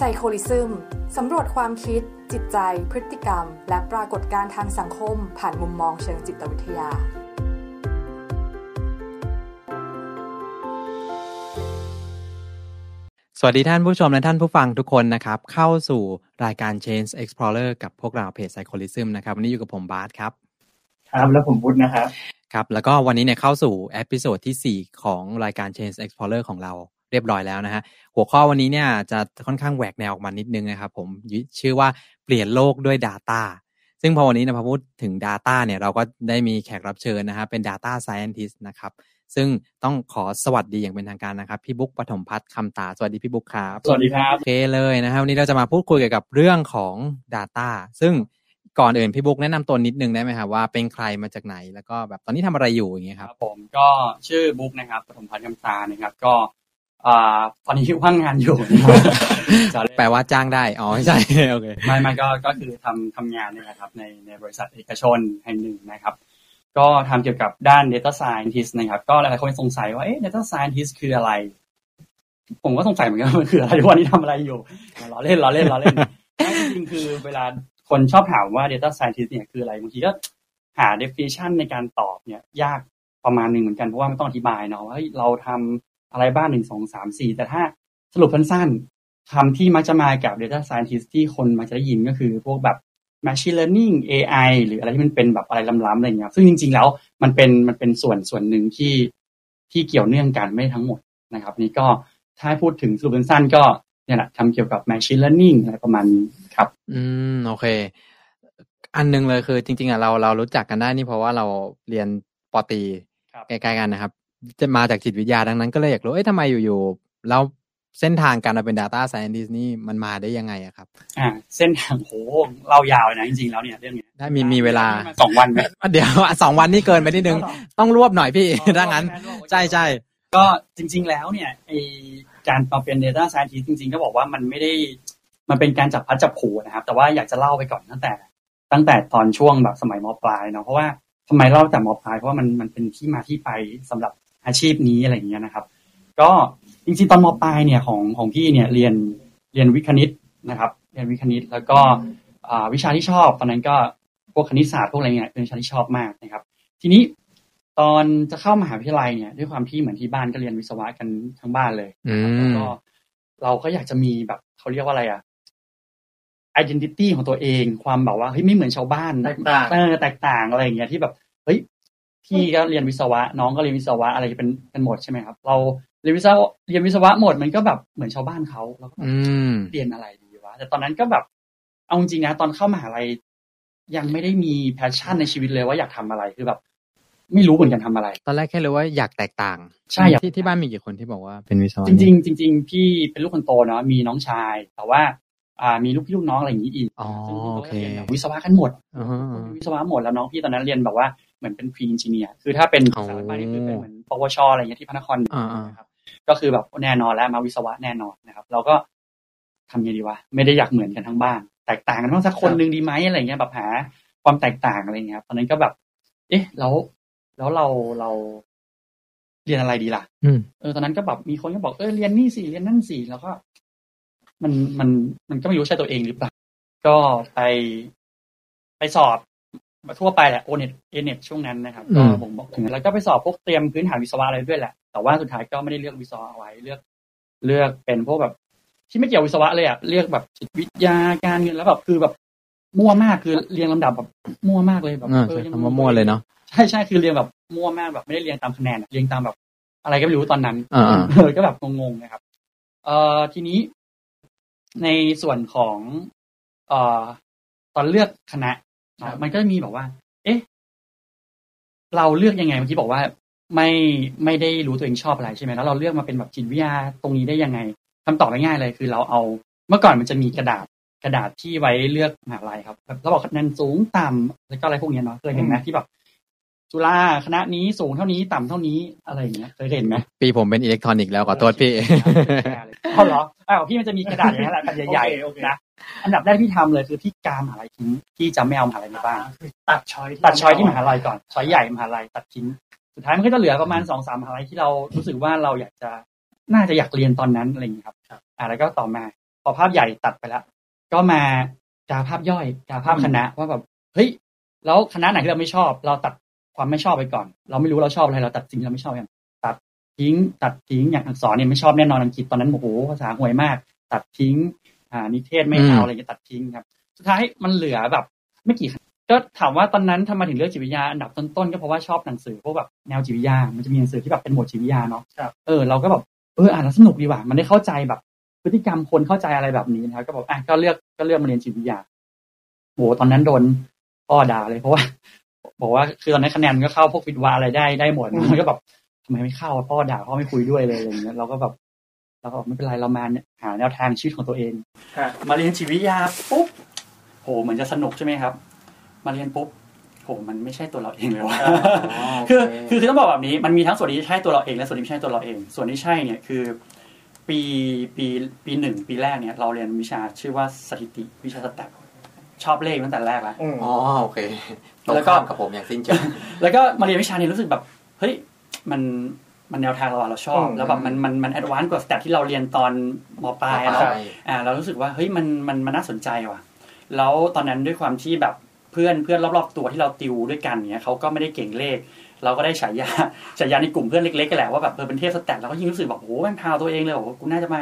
Psycholism สำรวจความคิด จิตใจ พฤติกรรม และปรากฏการณ์ทางสังคม ผ่านมุมมองเชิงจิตวิทยา สวัสดีท่านผู้ชมและท่านผู้ฟังทุกคนนะครับ เข้าสู่รายการ Change Explorer กับพวกเราเพจ Psycholism นะครับ วันนี้อยู่กับผมบาสครับ ครับแล้วผมพุทธนะครับ ครับ แล้วก็วันนี้เนี่ยเข้าสู่ episode ที่ 4 ของรายการ Change Explorer ของเรา เรียบร้อยแล้วนะฮะหัวข้อวันนี้เนี่ยจะค่อนข้างแหวกแนวออกมานิดนึงนะครับผมชื่อว่าเปลี่ยนโลกด้วย Data ซึ่งพอวันนี้นะพอพูดถึง Data เนี่ยเราก็ได้มีแขกรับเชิญนะฮะเป็น Data Scientist นะครับซึ่งต้องขอสวัสดีอย่างเป็นทางการนะครับ พี่บุ๊กปฐมพัฒน์คำตา สวัสดีพี่บุ๊กครับ สวัสดีครับโอเคเลยนะครับวันนี้เราจะมาพูดคุยเกี่ยวกับเรื่องของ Data ซึ่งก่อนอื่นพี่บุ๊กแนะนำตัวนิดนึงได้ไหมครับว่าเป็นใครมาจากไหนแล้วก็แบบตอนนี้ทำอะไรอยู่อย่างเงี้ยคครัรับบผมก็ชื่อบุ๊กนะครับปฐมพัฒน์กำตานะครับ ก็ อ่าตอนนี้ว่างงานอยู่นะครับจะเล่นแปลว่าจ้างได้ อ๋อไม่ใช่ โอเค ไม่ไม่ก็ก็คือทำทำงานเนี่ยนะครับ ในในบริษัทเอกชนแห่งหนึ่งนะครับ ก็ทำเกี่ยวกับด้าน Data Scientist นะครับ ก็หลายๆคนสงสัยว่าเอ๊ะ Data Scientist คืออะไร ผมก็สงสัยเหมือนกันว่ามันคืออะไรทุกวันนี้ทำอะไรอยู่ล้อเล่นล้อเล่นล้อเล่นจริงๆคือเวลาคนชอบถามว่า Data Scientist เนี่ยคืออะไรบางทีก็หา definition ในการตอบเนี่ย ยากประมาณหนึ่งเหมือนกันเพราะว่ามันต้องอธิบายเนาะว่าเฮ้ยเราทำ อะไรบ้างหนึ่งสองสามสี่แต่ถ้าสรุปสั้นๆคำที่มักจะมากับ Data Scientist ที่คนมักจะได้ยินก็คือพวกแบบ Machine Learning AI หรืออะไรที่มันเป็นแบบอะไรล้ำๆอะไรอย่างเงี้ยซึ่งจริง ๆ แล้วมันเป็นมันเป็นส่วนส่วนหนึ่งที่ที่เกี่ยวเนื่องกันไม่ทั้งหมดนะครับ นี่ก็ถ้าให้พูดถึงสรุปสั้นๆก็เนี่ยแหละทำเกี่ยวกับ Machine Learning อะไรประมาณนี้ครับ อืม โอเค อันหนึงเลยคือจริง ๆอะเราเรารู้จักกันได้นี่เพราะว่าเราเรียนปอตรีครับใกล้ๆกันนะครับ จะมาจากจิตวิทยาดังนั้นก็เลยอยากรู้เอ้ยทำไมอยู่ๆแล้วเส้นทางการมาเป็น Data Scientist นี่มันมาได้ยังไงอะครับ อ่า เส้นทางโหเรายาวเลยนะจริงๆแล้วเนี่ยเรื่องเนี้ยถ้ามีมีเวลาสองวันไหมเดี๋ยวสองวันนี่เกินไปนิดนึง ต้องรวบหน่อยพี่ถ้างั้น ใช่ใช่ก็จริง ๆ แล้วเนี่ยไอการมาเป็น Data Scientist จริง ๆ ก็บอกว่ามันไม่ได้มันเป็นการจับพัดจับผูนะครับ แต่ว่าอยากจะเล่าไปก่อนตั้งแต่ ตั้งแต่ตอนช่วงแบบสมัยมปลายเนาะเพราะว่าทำไมเล่าจากมปลายเพราะว่ามันมันเป็นที่มาที่ไปสำหรับ อาชีพนี้อะไรอย่างเงี้ยนะครับ ก็จริงๆตอนมปลายเนี่ยของของพี่เนี่ยเรียนเรียนวิทย์คณิตนะครับ เรียนวิทย์คณิตแล้วก็อ่าวิชาที่ชอบตอนนั้นก็พวกคณิตศาสตร์พวกอะไรเงี้ยเป็นวิชาที่ชอบมากนะครับ ทีนี้ตอนจะเข้ามหาวิทยาลัยเนี่ย ด้วยความที่เหมือนที่บ้านก็เรียนวิศวะกันทั้งบ้านเลยอืแล้วมก็เราก็อยากจะมีแบบเขาเรียกว่าอะไรอะ identity ของตัวเองความแบบว่าเฮ้ยไม่เหมือนชาวบ้านแตกต่างเออแตกต่างอะไรอย่างเงี้ยที่แบบเฮ้ย พี่ก็เรียนวิศวะ น้องก็เรียนวิศวะอะไรเป็นเป็นหมดใช่ไหมครับ เราเรียนวิศวะเรียนวิศวะหมดมันก็แบบเหมือนชาวบ้านเขาเราก็แบบอืมเรียนอะไรดีวะแต่ตอนนั้นก็แบบเอาจริงๆนะตอนเข้ามหาลัยยังไม่ได้มี passion ในชีวิตเลยว่าอยากทำอะไรคือแบบไม่รู้เหมือนกันทำอะไร ตอนแรกแค่รู้ว่าอยากแตกต่าง ใช่อยากที่ที่บ้านมีกี่คนที่บอกว่าเป็นวิศวะจริงๆจริงๆพี่เป็นลูกคนโตเนาะมีน้องชาย แต่ว่าอ่ามีลูกพี่ลูกน้องอะไรอย่างนี้อีกอ๋อซึ่งโอเคก็เรียนแบบวิศวะกันหมดอือฮะวิศวะหมดแล้วน้องพี่ตอนนั้นเรียนแบบว่า เหมือนเป็น pre-engineer คือถ้าเป็นอ๋อสายบ้านนี่คือเป็นเหมือนปวชอะไรอย่างเงี้ยที่พระนครอ่าๆนะครับก็คือแบบแน่นอนแล้วมาวิศวะแน่นอนนะครับ เราก็ทำไงดีวะไม่ได้อยากเหมือนกันทั้งบ้านแตกต่างกันบ้างสักคนหนึ่งดีไหมอะไรเงี้ยแบบหาความแตกต่างอะไรเงี้ยครับตอนนั้นก็แบบ เอ๊ะ แล้ว แล้วเราเราเรียนอะไรดีล่ะอืมเออตอนนั้นก็แบบมีคนก็บอกเออเรียนนี่สิเรียนนั่นสิแล้วก็ มันมันมันก็ไม่รู้ใช่ตัวเองหรือเปล่าก็ไปไปสอบ ทั่วไปแหละโอเน็ตเอเน็ตช่วงนั้นนะครับก็อืมผมบอกถึงแล้วก็ไปสอบพวกเตรียมพื้นฐานวิศวะอะไรด้วยแหละ แต่ว่าสุดท้ายก็ไม่ได้เลือกวิศวะเอาไว้เลือก เลือกเป็นพวกแบบ ที่ไม่เกี่ยววิศวะเลยอะเลือกแบบจิตวิทยาการเงินแล้วแบบคือแบบมั่วมากคือเรียงลำดับแบบมั่วมากเลยแบบอ่าเออใช้ยังคำว่ามั่วเลยเนาะใช่ใช่คือเรียงแบบมั่วมากแบบไม่ได้เรียงตามคะแนนอะเรียงตามแบบ อะไรก็ไม่รู้ตอนนั้นอ่าเออก็แบบงงๆนะครับ เอ่อทีนี้ในส่วนของ เอ่อตอนเลือกคณะเนอะ มันก็มีแบบว่า เอ๊ะ เราเลือกยังไงเมื่อกี้บอกว่า ไม่ไม่ได้รู้ตัวเองชอบอะไรใช่ไหมแล้วเราเลือกมาเป็นแบบจิตวิทยาตรงนี้ได้ยังไงคำตอบง่ายๆเลย คือเราเอาเมื่อก่อนมันจะมีกระดาษกระดาษที่ไว้เลือกมหาลัยครับแบบเราบอกคะแนนสูงต่ำแล้วก็อะไรพวกนี้เนาะเคยเห็นไหมที่แบบ จุฬาคณะนี้สูงเท่านี้ต่ำเท่านี้อะไรอย่างเงี้ยเคยเห็นไหมปีผมเป็นอิเล็กทรอนิกส์แล้วขอโทษพี่เอาเหรออ้าวพี่มันจะมีกระดาษอย่างนี้นแหละแผ่นใหญ่โอเคโอเคๆนะอันดับแรกที่ทำเลยคือพี่กามหาลัยทิ้งพี่จะไม่เอามหาลัยในบ้านตัด choice ตัด choice ที่มหาลัยก่อน choice ใหญ่มหาลัยตัดทิ้งสุดท้ายมันก็จะเหลือประมาณสองสามมหาลัยที่เรารู้สึกว่าเราอยากจะน่าจะอยากเรียนตอนนั้นอะไรอย่างเนี้ยครับอ่าแล้วก็ต่อมาพอภาพใหญ่ตัดไปแล้วก็มากาภาพย่อยกาภาพคณะว่าแบบเฮ้ยแล้วคณะไหนที่เราไม่ชอบ เราตัด ความไม่ชอบไปก่อน เราไม่รู้เราชอบอะไรเราตัดสิ่งที่เราไม่ชอบอย่างตัดทิ้ง ตัดทิ้งอย่างอักษรเนี่ยไม่ชอบแน่นอนอังกฤษตอนนั้นโอ้โหภาษาห่วยมาก ตัดทิ้ง อ่า นิเทศไม่เอาอะไรเงี้ยตัดทิ้งครับ สุดท้ายมันเหลือแบบ ไม่กี่ก็ถามว่าตอนนั้นทำไมถึงเลือกจิตวิทยาอันดับต้นๆก็เพราะว่าชอบหนังสือพวกแบบแนวจิตวิทยา มันจะมีหนังสือที่แบบเป็นหมวดจิตวิทยาเนาะเออเราก็แบบเอออ่านแล้วสนุกดีว่ะมันได้เข้าใจแบบ พฤติกรรมคนเข้าใจอะไรแบบนี้นะครับก็บอกอะก็เลือกก็เลือกมาเรียนจิตวิทยาโหตอนนั้นโดนพ่อด่าเลยเพราะว่า บอกว่าคือตอนนั้นคะแนนก็เข้าพวกวิทวาอะไรได้ได้หมดมันก็แบบทำไมไม่เข้าพ่อด่าพ่อไม่คุยด้วยเลยอะไรอย่างเงี้ยเราก็แบบเราก็ไม่เป็นไรเรามาเนี่ยหาแนวทางชีวิตของตัวเองมาเรียนจิตวิทยาปุ๊บโหเหมือนจะสนุกใช่ไหมครับ มาเรียนปุ๊บโหมันไม่ใช่ตัวเราเองเลยว่ะคือคือคือต้องบอกแบบนี้มันมีทั้งส่วนที่ใช่ตัวเราเองและส่วนที่ไม่ใช่ตัวเราเอง ส่วนที่ใช่เนี่ยคือ ปีปีปีหนึ่งปีแรกเนี่ย เราเรียนวิชาชื่อว่าสถิติวิชาสแตทชอบเลขตั้งแต่แรกแล้วอ๋อโอเค แล้วก็กับผมอย่างสิ้นเชิงแล้วก็มาเรียนวิชานี้รู้สึกแบบเฮ้ยมันมันแนวทางเราเราชอบ แล้วแบบมันมันมัน advance กว่า stat ที่เราเรียนตอนมปลายแล้วอ่าเรารู้สึกว่าเฮ้ยมันมันมันน่าสนใจว่ะ แล้วตอนนั้นด้วยความที่แบบเพื่อนเพื่อนรอบๆตัวที่เราติวด้วยกันเนี่ยเขาก็ไม่ได้เก่งเลข เราก็ได้ฉายาฉายาในกลุ่มเพื่อนเล็กๆกันแหละว่าแบบเออเป็นเทพ stat เราก็ยิ่งรู้สึกแบบโอ้แม่งพาวตัวเองเลยโอ้กูน่าจะมา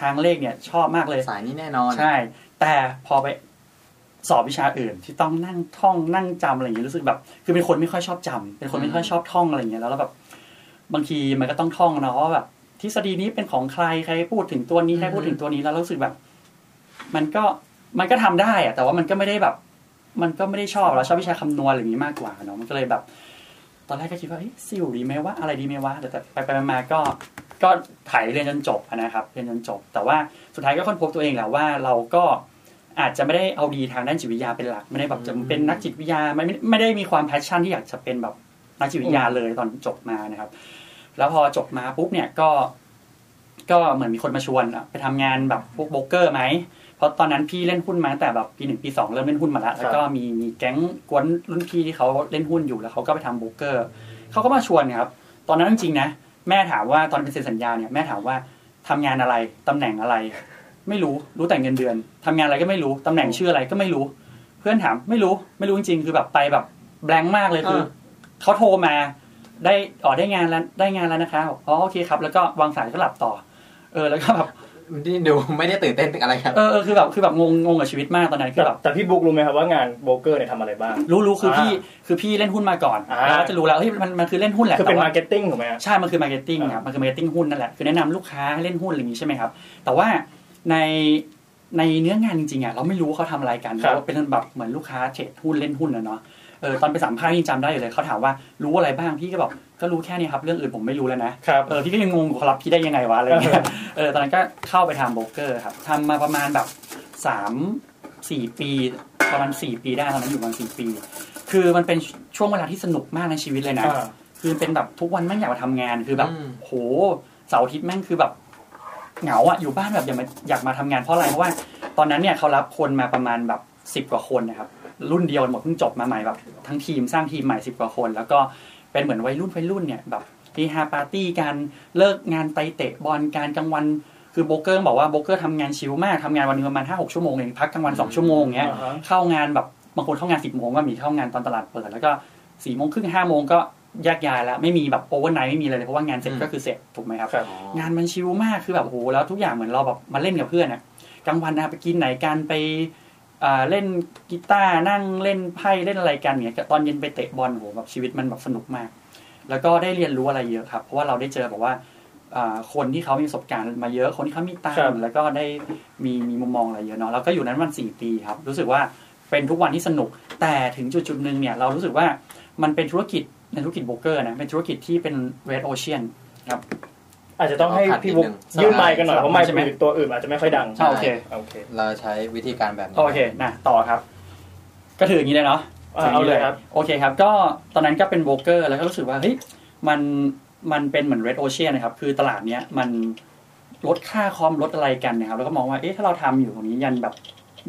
ทางเลขเนี่ยชอบมากเลยสายนี้แน่นอนใช่ แต่พอไป สอบวิชาอื่นที่ต้องนั่งท่องนั่งจำอะไรอย่างเงี้ยรู้สึกแบบ คือเป็นคนไม่ค่อยชอบจำเป็นคนไม่ค่อยชอบท่องอะไรอย่างเงี้ยแล้วแบบ บางทีมันก็ต้องท่องเนาะว่าแบบทฤษฎีนี้เป็นของใครใครพูดถึงตัวนี้ใครพูดถึงตัวนี้แล้วรู้สึกแบบ มันก็มันก็ทำได้อะแต่ว่ามันก็ไม่ได้แบบ มันก็ไม่ได้ชอบเราชอบวิชาคำนวณอะไรอย่างนี้มากกว่าเนาะมันก็เลยแบบ ตอนแรกก็คิดว่าซิลดีไหมว่าอะไรดีไหมวะแต่ไปไปมาก็ก็ถ่ายเรียนจนจบนะครับเรียนจนจบ แต่ว่าสุดท้ายก็ค้นพบตัวเองแหละว่าเราก็ อาจจะไม่ได้เอาดีทางด้านจิตวิทยาเป็นหลัก ไม่ได้แบบจะเป็นนักจิตวิทยาไม่ไม่ได้มีความ passion ที่อยากจะเป็นแบบนักจิตวิทยาเลยตอนจบมานะครับ แล้วพอจบมาปุ๊บเนี่ยก็ ก็เหมือนมีคนมาชวนไปทำงานแบบพวกโบกเกอร์ไหมเพราะตอนนั้นพี่เล่นหุ้นมาแต่แบบปีหนึ่งปีสองเริ่มเล่นหุ้นมาแล้วแล้วก็มีมีแก๊งก๊วนรุ่นพี่ที่เขาเล่นหุ้นอยู่แล้วเขาก็ไปทำโบกเกอร์เขาก็มาชวนครับ ตอนนั้นจริงๆนะแม่ถามว่าตอนเป็นเซ็นสัญญาเนี่ยแม่ถามว่าทำงานอะไรตำแหน่งอะไร ไม่รู้รู้แต่เงินเดือนทำงานอะไรก็ไม่รู้ตำแหน่งชื่ออะไรก็ไม่รู้ เพื่อนถามไม่รู้ไม่รู้จริงๆคือแบบไปแบบ blank มากเลยคือเขาโทรมาได้อ๋อได้งานแล้วได้งานแล้วนะคะอ๋อโอเคครับ แล้วก็วางสายก็หลับต่อ เออแล้วก็แบบนี่ดูไม่ได้ตื่นเต้นอะไรครับเออคือแบบคือแบบงงงงกับชีวิตมากตอนนั้นคือแบบแต่พี่บุ๊กรู้ไหมครับว่างานโบรกเกอร์เนี่ยทำอะไรบ้าง รู้รู้คือพี่คือพี่เล่นหุ้นมาก่อนแล้วจะรู้แล้วเฮ้ยมันมันคือเล่นหุ้นแหละคือเป็น marketing ถูกไหมใช่มันคือ marketing ครับมันคือ marketing หุ้นนั่นแหละคือแนะนำลูกค้าให้เล่นหุ้นอะไรอย่างนี้ใช่ไหมครับแต่ว่า ในในเนื้องานจริงๆอะเราไม่รู้เขาทำอะไรกันเราเป็นแบบเหมือนลูกค้าเทรดหุ้นเล่นหุ้นนะเนาะเออตอนไปสัมภาษณ์ยังจำได้อยู่เลยเขาถามว่ารู้อะไรบ้างพี่ก็บอกก็รู้แค่นี้ครับเรื่องอื่นผมไม่รู้แล้วนะเออพี่ก็ยังงงเขารับพี่ได้ยังไงวะอะไรเงี้ยเออตอนนั้นก็เข้าไปทำโบรกเกอร์ครับทำมาประมาณแบบสามสี่ปีประมาณสี่ปีได้ตอนนั้นอยู่ประมาณสี่ปี คือมันเป็นช่วงเวลาที่สนุกมากในชีวิตเลยนะ คือเป็นแบบทุกวันแม่งอยากมาทำงานคือแบบโหเสาร์อาทิตย์แม่งคือแบบ เหงาอะอยู่บ้านแบบอยากมาอยากมาทำงานเพราะอะไรเพราะว่า ตอนนั้นเนี่ยเขารับคนมาประมาณแบบสิบกว่าคนนะครับรุ่นเดียวหมดเพิ่งจบมาใหม่แบบทั้งทีมสร้างทีมใหม่สิบกว่าคน แล้วก็เป็นเหมือนวัยรุ่นวัยรุ่นเนี่ยแบบเฮฮาปาร์ตี้กันเลิกงานไปเตะบอลกันกลางวันคือโบรกเกอร์บอกว่าโบรกเกอร์ทำงานชิลมากทำงานวันนึงประมาณห้าหกชั่วโมงเองพักกลางวันสองชั่วโมงเงี้ยเข้างานแบบบางคนเข้างานสิบโมงก็มีเข้างานตอนตลาดเปิดแล้วก็สี่โมงครึ่งห้าโมงก็ แยกย้ายแล้วไม่มีแบบ overnight ไม่มีเลยเพราะว่างานเสร็จก็คือเสร็จถูกไหมครับ งานมันชิลมากคือแบบโหแล้วทุกอย่างเหมือนเราแบบมาเล่นกับเพื่อนอะกลางวันนะไปกินไหนกันไปเล่นกีตาร์นั่งเล่นไพ่เล่นอะไรกันเนี่ยตอนเย็นไปเตะบอลโหแบบชีวิตมันแบบสนุกมาก แล้วก็ได้เรียนรู้อะไรเยอะครับ เพราะว่าเราได้เจอแบบว่าคนที่เขามีประสบการณ์มาเยอะคนที่เขามีตังค์แล้วก็ได้มีมีมุมมองอะไรเยอะเนาะแล้วก็อยู่นั้นวันสี่ปีครับ รู้สึกว่าเป็นทุกวันที่สนุก แต่ถึงจุดจุดหนึ่งเนี่ยเรารู้สึกว่ามันเป็นธุรกิจ ในธุรกิจโบรกเกอร์นะเป็นธุรกิจที่เป็นเรดโอเชียนครับ อาจจะต้องให้พี่บุ๊กยื่นไมค์กันหน่อยเพราะไมค์จะมีตัวอื่นอาจจะไม่ค่อยดังโอเคโอเค เราใช้วิธีการแบบนี้โอเคนะต่อครับ ก็ถืออย่างนี้เลยเนาะเอาเลยครับโอเคครับ ก็ตอนนั้นก็เป็นโบรกเกอร์แล้วก็รู้สึกว่าเฮ้ยมันมันเป็นเหมือนเรดโอเชียนนะครับ คือตลาดเนี้ยมันลดค่าคอมลดอะไรกันนะครับ แล้วก็มองว่าเอ๊ะถ้าเราทำอยู่ตรงนี้ยันแบบ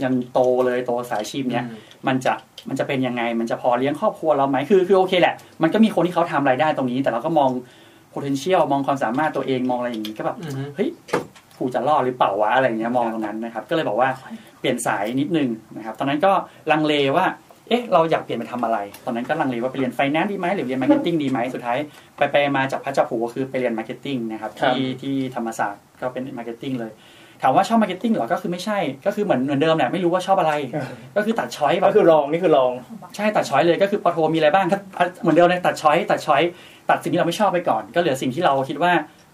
ยันโตเลยโตสายชีพเนี้ยมันจะมันจะเป็นยังไง มันจะพอเลี้ยงครอบครัวเราไหมคือคือโอเคแหละ มันก็มีคนที่เขาทำรายได้ตรงนี้ แต่เราก็มอง potential มองความสามารถตัวเองมองอะไรอย่างนี้ก็แบบเฮ้ยกูจะรอดหรือเปล่าวะอะไรเงี้ยมองตรงนั้นนะครับ ก็เลยบอกว่าเปลี่ยนสายนิดนึงนะครับ ตอนนั้นก็ลังเลว่า เอ๊ะ เราอยากเปลี่ยนไปทำอะไร ตอนนั้นก็ลังเลว่าไปเรียนไฟแนนซ์ดีไหมหรือเรียน marketing ดีไหมสุดท้ายไปไปมาจับพลัดจับผลูก็คือไปเรียน marketing นะครับครับที่ที่ธรรมศาสตร์ก็เป็น marketing เลย ถามว่าชอบ marketing เหรอก็คือไม่ใช่ ก็คือเหมือนเหมือนเดิมแหละไม่รู้ว่าชอบอะไร ก็คือตัด choice ก็แบบคือลองนี่คือลองใช่ตัด choice เลยก็คือปอโทมีอะไรบ้างถ้าเหมือนเดิมเลยตัด choice ตัด choice ตัดสิ่งที่เราไม่ชอบไปก่อน ก็เหลือสิ่งที่เราคิดว่า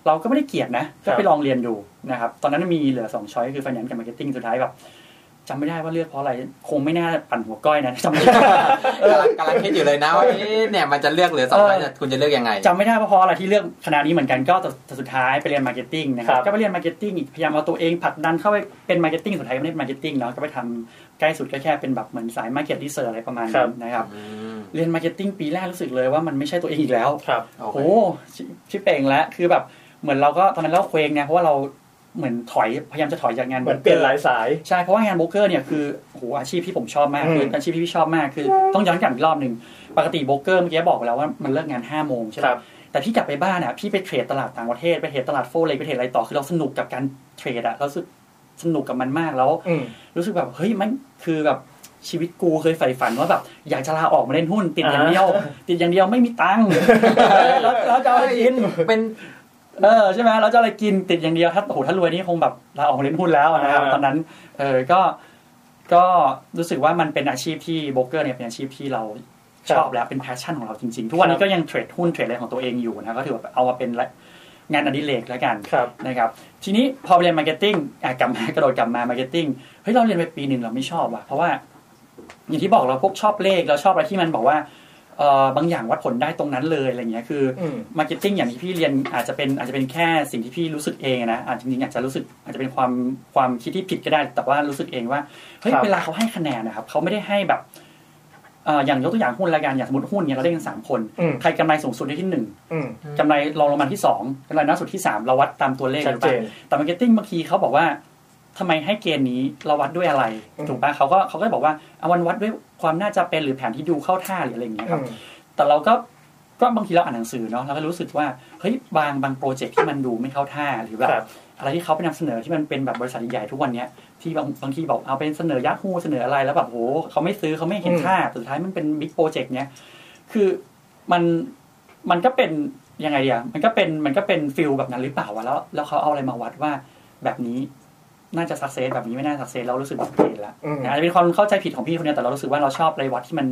เราก็ไม่ได้เกลียดนะ ก็ไปลองเรียนดูนะครับตอนนั้นมีเหลือสอง choice คือ finance กับ marketing สุดท้ายแบบ จำไม่ได้ว่าเลือกเพราะอะไร คงไม่น่าปั่นหัวก้อยนะจำไม่ได้กำลังกำลังคิดอยู่เลยนะว่าเอ๊ะเนี่ยมันจะเลือกเหลือสองเออร้อยคุณจะเลือกยังไงจำไม่ได้ว่าเพราะอะไรที่เลือกคณะนี้เหมือนกันก็แต่แต่สุดท้ายไปเรียน marketing นะครับครับก็ไปเรียน marketing อีกพยายามเอาตัวเองผลักดันเข้าไปเป็น marketing สุดท้ายก็ไม่ได้ marketing เนาะก็ไปทำใกล้สุดก็แค่เป็นแบบเหมือนสาย market research อะไรประมาณนั้นนะครับอืมเรียน marketing ปีแรกรู้สึกเลยว่ามันไม่ใช่ตัวเองอีกแล้วครับโอเคโอ้ชิชิบเป๋งแล้วคือแบบเหมือนเราก็ตอนนั้นเราเคว้งไงเพราะว่าเรา เหมือนถอยพยายามจะถอยจากงานเหมือนเปลี่ยนหลายสายใช่เพราะว่างานโบรกเกอร์เนี่ยคือโหอาชีพที่ผมชอบมากอืมคืออาชีพที่พี่ชอบมากคือ ต้องย้อนกลับอีกรอบหนึ่งปกติโบรกเกอร์เมื่อกี้บอกไปแล้วว่ามันเลิกงานห้าโมงใช่ไหมครับแต่พี่กลับไปบ้านอะพี่ไปเทรดตลาดต่างประเทศไปเทรดตลาดโฟเลยไปเทรดอะไรต่อคือเราสนุกกับการเทรดอะเรารู้สึกสนุกกับมันมากแล้วอืมรู้สึกแบบเฮ้ยมันคือแบบชีวิตกูเคยใฝ่ฝันว่าแบบอยากจะลาออกมาเล่นหุ้นติดอย่างเดียว ติดอย่างเดียวไม่มีตังค์แล้วแล้วจะเอาอะไรกินเป็น เออใช่ไหมเราจะเอาอะไรกินติดอย่างเดียวถ้าโอ้โหถ้ารวยนี่คงแบบลาออกมาเล่นหุ้นแล้วนะครับอ่าตอนนั้นเออก็ก็รู้สึกว่ามันเป็นอาชีพที่โบรกเกอร์เนี่ยเป็นอาชีพที่เราชอบแล้วเป็น passion ของเราจริงๆ ทุกวันนี้ก็ยังเทรดหุ้นเทรดอะไรของตัวเองอยู่นะก็ถือว่าเอามาเป็นงานอดิเรกแล้วกันครับนะครับทีนี้พอเรียน marketing อะกลับมากระโดดกลับมา marketing เฮ้ยเราเรียนไปปีหนึ่งเราไม่ชอบว่ะเพราะว่าอย่างที่บอกเราพวกชอบเลขเราชอบอะไรที่มันบอกว่าเออ บางอย่างวัดผลได้ตรงนั้นเลยอะไรเงี้ยคืออืม marketing อย่างที่พี่เรียนอาจจะเป็นอาจจะเป็นแค่สิ่งที่พี่รู้สึกเองนะอาจจริงๆอาจจะรู้สึกอาจจะเป็นความความคิดที่ผิดก็ได้ แต่ว่ารู้สึกเองว่าเฮ้ยครับเวลาเขาให้คะแนนนะครับเขาไม่ได้ให้แบบเอ่ออย่างยกตัวอย่างหุ้นรายการอย่างสมมติหุ้นเนี่ยเราได้กันสามคนอืมใครกำไรสูงสุดได้ที่หนึ่งอืมกำไรรองลงมาที่สองกำไรน้อยสุดที่สามเราวัดตามตัวเลขชัดเจนถูกปะแต่ marketing บางทีเขาบอกว่าทำไมให้เกณฑ์นี้เราวัดด้วยอะไรอืมถูกปะเขาก็เขาก็บอกว่าเอาวันวัดด้วย ความน่าจะเป็นหรือแผนที่ดูเข้าท่าหรืออะไรอย่างเงี้ยครับอืมแต่เราก็ก็บางทีเราอ่านหนังสือเนาะเราก็รู้สึกว่าเฮ้ยบางบางโปรเจกต์ที่มันดูไม่เข้าท่าหรือแบบครับอะไรที่เขาไปนำเสนอที่มันเป็นแบบบริษัทใหญ่ๆทุกวันเนี้ยที่บางบางทีบอกเอาเป็นเสนอยาฮูเสนออะไรแล้วแบบโหเขาไม่ซื้อเขาไม่เห็นค่าสุดท้ายมันเป็น big project เนี้ยคือมันมันก็เป็นยังไงเดียมันก็เป็นมันก็เป็น feel แบบนั้นหรือเปล่าวะแล้ว แล้วเขาเอาอะไรมาวัดว่าแบบนี้ น่าจะ success แบบนี้ไม่น่า success เรารู้สึกแบบเปลี่ยนละอืมอาจจะเป็นความเข้าใจผิดของพี่คนเนี้ยแต่เรารู้สึกว่าเราชอบอะไรวัดที่มัน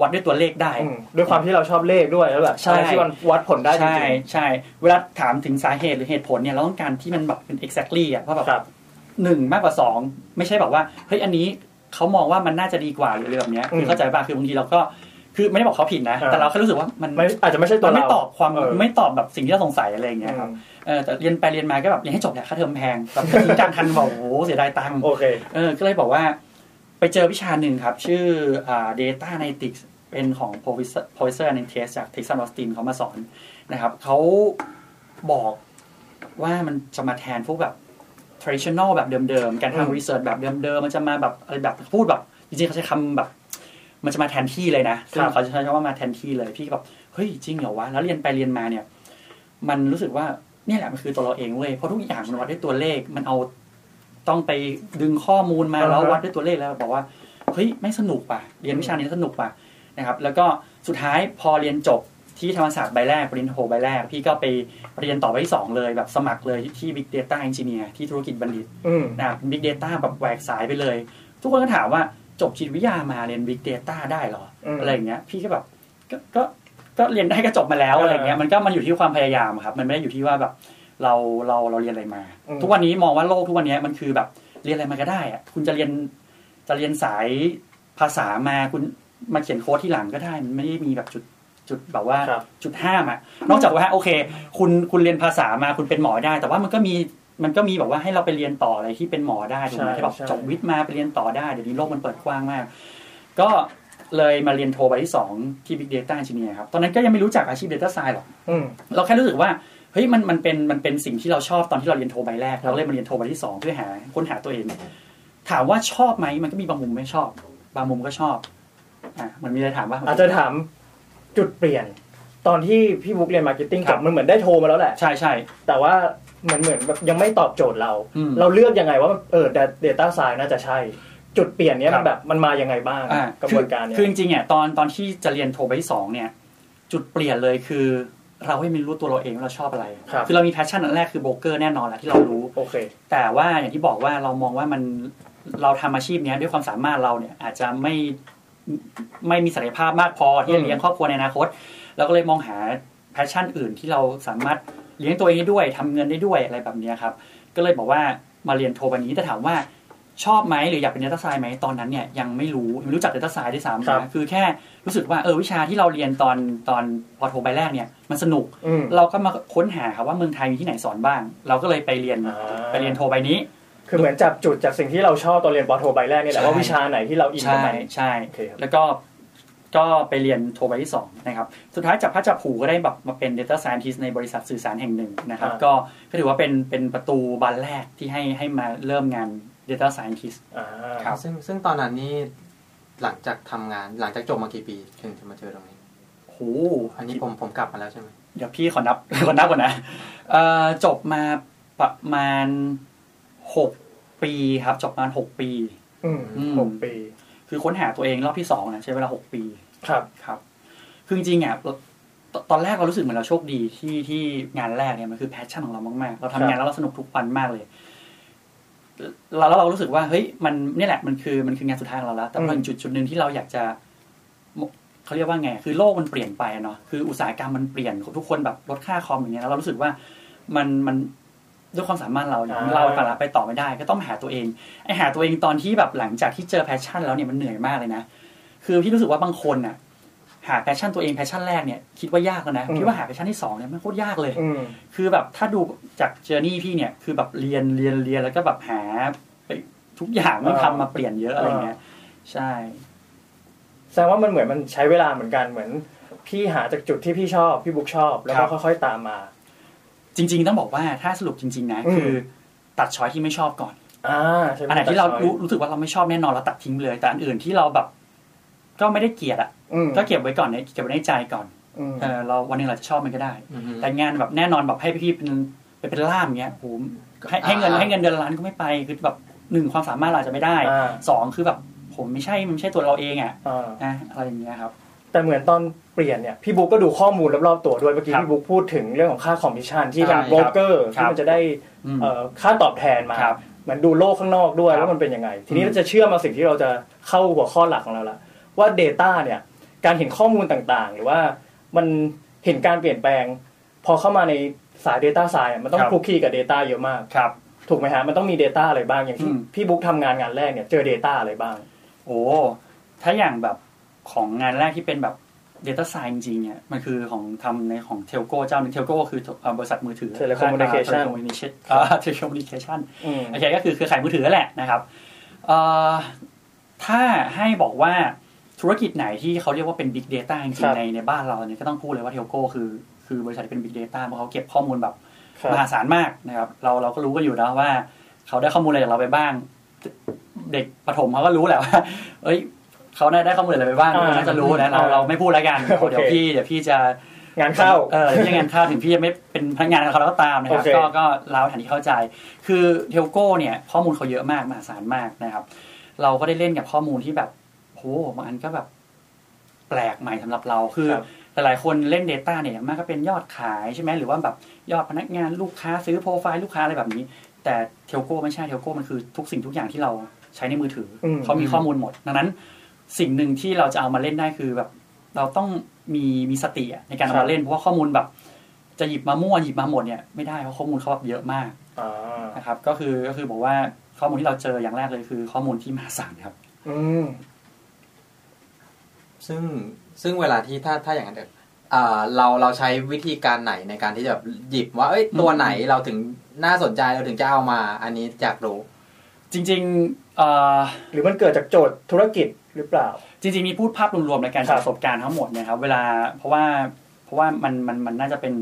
วัดด้วยตัวเลขได้อืมด้วยความที่เราชอบเลขด้วยแล้วแบบใช่อะไรที่มันวัดผลได้จริงใช่ใช่เวลาถามถึงสาเหตุหรือเหตุผลเนี่ยเราต้องการที่มันแบบเป็น exactly อะว่าแบบๆครับหนึ่งมากกว่าสองไม่ใช่แบบว่าเฮ้ยอันนี้เขามองว่ามันน่าจะดีกว่าหรืออะไรแบบเนี้ยอืมคือเข้าใจป่ะคือบางทีเราก็ คือไม่ได้บอกเขาผิดนะอ่าแต่เราแค่รู้สึกว่ามันไม่อาจจะไม่ใช่ตัมัวนไม่เราตอบความเออไม่ตอบแบบสิ่งที่เราสงสัยอะไรอย่างเงี้ยครับอืมเออแต่เรียนไปเรียนมาก็แบบเรียนให้จบแหละค่าเทอมแพงแบบทิ้งกลารทันบอกโอ้โหเสียดายตังค์โอเคเออก็เลยบอกว่า ไปเจอวิชาหนึ่งครับ ชื่ออ่า data analytics เป็นของ professor professor a n a t e s จาก Texas Austin เขามาสอนนะครับเขาบอกว่ามันจะมาแทนพวกแบบ traditional แบบเดิมๆ การอืมทำ research แบบเดิมๆ มันจะมาแบบอะไรแบบพูดแบบจริงๆเขาใช้คำแบบ มันจะมาแทนที่เลยนะซึ่งเขาจะใช้คำว่ามาแทนที่เลยพี่ก็แบบเฮ้ยจริงเหรอวะแล้วเรียนไปเรียนมาเนี่ย มันรู้สึกว่าเนี่ยแหละมันคือตัวเราเองเว้ยเพราะทุกอย่างมันวัดด้วยตัวเลขมันเอาต้องไปดึงข้อมูลมาอ่าฮะแล้ววัดด้วยตัวเลขแล้วบอกว่าเฮ้ยไม่สนุกป่ะเรียนวิชานี้สนุกป่ะนะครับ แล้วก็สุดท้ายพอเรียนจบที่ธรรมศาสตร์ใบแรกปริญญาโทใบแรก พี่ก็ไปเรียนต่อใบที่สองเลยแบบสมัครเลยที่ Big Data Engineer ที่ธุรกิจบัณฑิตอืมนะครับ Big Data แบบแหวกสายไปเลย ทุกคนก็ถามว่า จบจิตวิทยามาเรียน Big Data ได้เหรออืมอะไรอย่างเงี้ย พี่ก็แบบก็ก็ก็เรียนได้ก็จบมาแล้วเออออะไรอย่างเงี้ยมันก็มันอยู่ที่ความพยายามอะครับ มันไม่ได้อยู่ที่ว่าแบบเราเราเราเรียนอะไรมาอืมทุกวันนี้มองว่าโลกทุกวันนี้มันคือแบบเรียนอะไรมาก็ได้อะคุณจะเรียนจะเรียนสายภาษามาคุณมาเขียนโค้ดที่หลังก็ได้ มันไม่ได้มีแบบจุดจุดแบบว่าครับจุดห้ามอะนอกจากว่าโอเค คุณคุณเรียนภาษามาคุณเป็นหมอได้ แต่ว่ามันก็มี มันก็มีแบบว่าให้เราไปเรียนต่ออะไรที่เป็นหมอได้ถูกไหมใช่ที่แบบใช่จบวิทย์มาไปเรียนต่อได้เดี๋ยวนี้โลกมันเปิดกว้างมาก ก็เลยมาเรียนโทใบที่สองที่ Big Data Engineer ครับ ตอนนั้นก็ยังไม่รู้จักอาชีพ Data Science หรอกอืมเราแค่รู้สึกว่าเฮ้ยมันมันเป็นมันเป็นสิ่งที่เราชอบตอนที่เราเรียนโทใบแรกเราก็เลยมาเรียนโทใบที่สองเพื่อหาค้นหาตัวเอง ถามว่าชอบไหมมันก็มีบางมุมไม่ชอบ บางมุมก็ชอบอะมันมีอะไรถามว่าอาจจะถามจุดเปลี่ยน ตอนที่พี่บุ๊กเรียน marketing จบมันเหมือนได้โทมาแล้วแหละใช่ใช่แต่ว่า เหมือนเหมือนแบบยังไม่ตอบโจทย์เราอืมเราเลือกยังไงว่าเออ data science น่าจะใช่ จุดเปลี่ยนเนี้ยครัมับนแบบมันมายังไงบ้างอ่ากระบวนการเนี้ยคือจริงๆเนี่ยตอนตอนที่จะเรียนโทใบที่สองเนี่ย จุดเปลี่ยนเลยคือ เราให้มันรู้ตัวเราเองว่าเราชอบอะไรครับอเรามี passion อันแรกคือโบรกเกอร์แน่นอนแหละที่เรารู้โอเค แต่ว่าอย่างที่บอกว่าเรามองว่ามันเราทำอาชีพเนี้ยด้วยความสามารถเราเนี่ยอาจจะไม่ไม่มีศักยภาพมากพอที่จะเลี้ยงครอบครัวในอนาคตเราก็เลยมองหาแพชชั่นอื่นที่เราสามารถ เลี้ยงตัวเองได้ด้วยทำเงินได้ด้วยอะไรแบบเนี้ยครับ ก็เลยบอกว่ามาเรียนโทแบบนี้แต่ถามว่าชอบไหมหรืออยากเป็น Data Science ไหมตอนนั้นเนี่ยยังไม่รู้ยังไม่รู้จัก Data Science ด้วยซ้ำครับนะคือแค่รู้สึกว่าเออวิชาที่เราเรียนตอนตอนพอโทใบแรกเนี่ยมันสนุกอืมเราก็มาค้นหาครับว่าเมืองไทยมีที่ไหนสอนบ้าง เราก็เลยไปเรียนอ่าไปเรียนโทใบนี้ คือเหมือนจับจุดจากสิ่งที่เราชอบตอนเรียนปอโทใบแรกนี่แหละใช่ว่าวิชาไหนที่เราอินกับใช่มันใช่โอเคครับแล้วก็ ก็ไปเรียนโทใบที่สองนะครับ สุดท้ายจับพระจับผูก็ได้แบบมาเป็น Data Scientist ในบริษัทสื่อสารแห่งหนึ่งนะครับอ่าก็ก็ถือว่าเป็นเป็นประตูบานแรกที่ให้ให้มาเริ่มงาน Data Scientist อ่าครับซึ่งซึ่งตอนนั้นนี่หลังจากทำงานหลังจากจบมากี่ปีถึงจะมาเจอตรงนี้โหอันนี้ผมผมกลับมาแล้วใช่ไหมเดี๋ยวพี่ขอนับขอนับก่อนนะเอ่อจบมาประมาณหกปีครับ จบประมาณหกปีอืมอืมหกปี คือค้นหาตัวเองรอบที่สองนะใช้เวลาหกปีครับครับคือจริงๆอะตตตอนแรกเรารู้สึกเหมือนเราโชคดีที่ที่งานแรกเนี่ยมันคือ passion ของเรามากๆ เราทำงานแล้วเราสนุกทุกวันมากเลยแล้วแล้วเรารู้สึกว่าเฮ้ยมันเนี่ยแหละมันคือมันคืองานสุดท้ายของเราแล้ว แต่พอถึงจุดจุดหนึ่งที่เราอยากจะเขาเรียกว่าไง คือโลกมันเปลี่ยนไปอะเนาะคืออุตสาหกรรมมันเปลี่ยนทุกคนแบบลดค่าคอมอย่างเงี้ยแล้วเรารู้สึกว่ามันมัน ด้วยความสามารถเราเนี่ยเราไปละไปต่อไม่ได้ ก็ต้องมาหาตัวเองไอหาตัวเองตอนที่แบบหลังจากที่เจอ passion แล้วเนี่ยมันเหนื่อยมากเลยนะคือพี่รู้สึกว่าบางคนน่ะหา passion ตัวเอง passion แรกเนี่ยคิดว่ายากแล้วนะอืมพี่ว่าหา passion ที่สองเนี่ยมันโคตรยากเลยอืมคือแบบถ้าดูจาก journey พี่เนี่ยคือแบบเรียนเรียนเรียนแล้วก็แบบหาไปทุกอย่างมันอ่าทำมาเปลี่ยนเยอะอะไรเงี้ยใช่แสดงว่ามันเหมือนมันใช้เวลาเหมือนกันเหมือน พี่หาจากจุดที่พี่ชอบ พี่บุ๊กชอบ แล้วครัก็บค่อย ๆ ตามมา จริง ๆ ต้องบอกว่าถ้าสรุปจริง ๆ นะอืมคือ ตัดช้อยที่ไม่ชอบก่อนอ่าใช่อันไหนที่เรารู้รู้สึกว่าเราไม่ชอบแน่นอนเราตัดทิ้งไปเลย แต่อันอื่นที่เราแบบ ก็ไม่ได้เกลียดอะอืมก็เก็บไว้ก่อนเนี่ยเก็บไว้ในใจก่อนอืมเออเราวันหนึงเราจะชอบมันก็ได้อือฮึแต่งานแบบแน่นอนแบบให้พี่เป็นไปเป็นล่ามเงี้ยโหให้ให้เงินอ่าให้เงินเดือนละล้านก็ไม่ไปคือแบบหนึ่งความสามารถเราอาจจะไม่ได้อ่าสองคือแบบผมไม่ใช่มันไม่ใช่ตัวเราเองอะอ่านะอะไรอย่างเงี้ยครับ แต่เหมือนตอนเปลี่ยนเนี่ยพี่บุ๊กก็ดูข้อมูลรอบๆตัวด้วยเมื่อกี้ครับพี่บุ๊กพูดถึงเรื่องของค่าคอมมิชชั่นที่ใช่ทางโบรกเกอร์ครัที่บมันจะได้อืมเอ่อค่าตอบแทนมาครับเหมือนดูโลกข้างนอกด้วยครับว่ามันเป็นยังไง ทีนี้อืม เราจะเชื่อมมาสิ่งที่เราจะเข้าหัวข้อหลักของเราละว่า Data เนี่ยการเห็นข้อมูลต่างๆ หรือว่ามันเห็นการเปลี่ยนแปลง พอเข้ามาในสาย Data Science อะมันต้องครับ คลุกคลีกับ Data เยอะมาก ครับ ถูกไหมฮะมันต้องมี Data อะไรบ้างอย่างที่อืม พี่บุ๊กทำงานงานแรกเนี่ยเจอ Data อะไรบ้าง โอ้ ถ้าอย่างแบบ ของงานแรกที่เป็นแบบ Data Science จริงๆเนี่ยมันคือของทำในของ Telco เจ้าหนึ่ง Telco คือเอ่อบริษัทมือถือ Telecommunication เทเลคอมมิวนิเคชันอ่า Telecommunication อืมโอเคก็คือเครือข่ายมือถือนั่นแหละนะครับเอ่อถ้าให้บอกว่าธุรกิจไหนที่เขาเรียกว่าเป็น Big Data จริงๆครับในในบ้านเราเนี่ยก็ต้องพูดเลยว่า Telco คือคือบริษัทที่เป็น Big Data เพราะเขาเก็บข้อมูลแบบครับมหาศาลมากนะครับเราเราก็รู้กันอยู่นะว่า เขาได้ข้อมูลอะไรจากเราไปบ้าง เด็กประถมเขาก็รู้แหละว่าเอ้ย เขาได้ได้ข้อมูลอะไรไปบ้างอ่าน่าจะรู้นะเราอ่าเราไม่พูดแล้วกันโอเคเดี๋ยวพี่เดี๋ยวพี่จะงานเข้าเออเดี๋ยวพี่จะงานเข้าถึงพี่จะไม่เป็นพนักงานของเขาแล้วก็ตามนะครับโอเคก็ก็เราฐานที่เข้าใจ คือ Telco เนี่ยข้อมูลเขาเยอะมากมหาศาลมากนะครับ เราก็ได้เล่นกับข้อมูลที่แบบโหบางอันก็แบบแปลกใหม่สำหรับเราคือครับหลายๆคนเล่น Data เนี่ยอย่างมากก็เป็นยอดขายใช่ไหมหรือว่าแบบยอดพนักงานลูกค้าซื้อโปรไฟล์ลูกค้าอะไรแบบนี้ แต่ Telco ไม่ใช่ Telco มันคือทุกสิ่งทุกอย่างที่เราใช้ในมือถืออมเขามีข้อมูลหมด ดังนั้น สิ่งหนึ่งที่เราจะเอามาเล่นได้คือแบบ เราต้องมีมีสติอะในการเอามาเล่นเพราะว่าข้อมูลแบบ จะหยิบมามั่วหยิบมาหมดเนี่ยไม่ได้เพราะข้อมูลเขาแบบเยอะมากอ่านะครับ ก็คือก็คือบอกว่าข้อมูลที่เราเจออย่างแรกเลยคือ ข้อมูลที่มหาศาลครับ อืมซึ่งซึ่งเวลาที่ถ้าถ้าอย่างนั้นเถอะอ่าเราเราใช้วิธีการไหนในการที่จะหยิบว่าเอ้ยตัวไหนเราถึงน่าสนใจเราถึงจะเอามา อันนี้อยากรู้ จริงๆเอ่อหรือมันเกิดจากโจทย์ธุรกิจ หรือเปล่า จริงๆมีพูดภาพรวมๆในการครับประสบการณ์ทั้งหมดเนะครับ เวลาเพราะว่าเพราะว่ามันมันมันน่าจะเป็น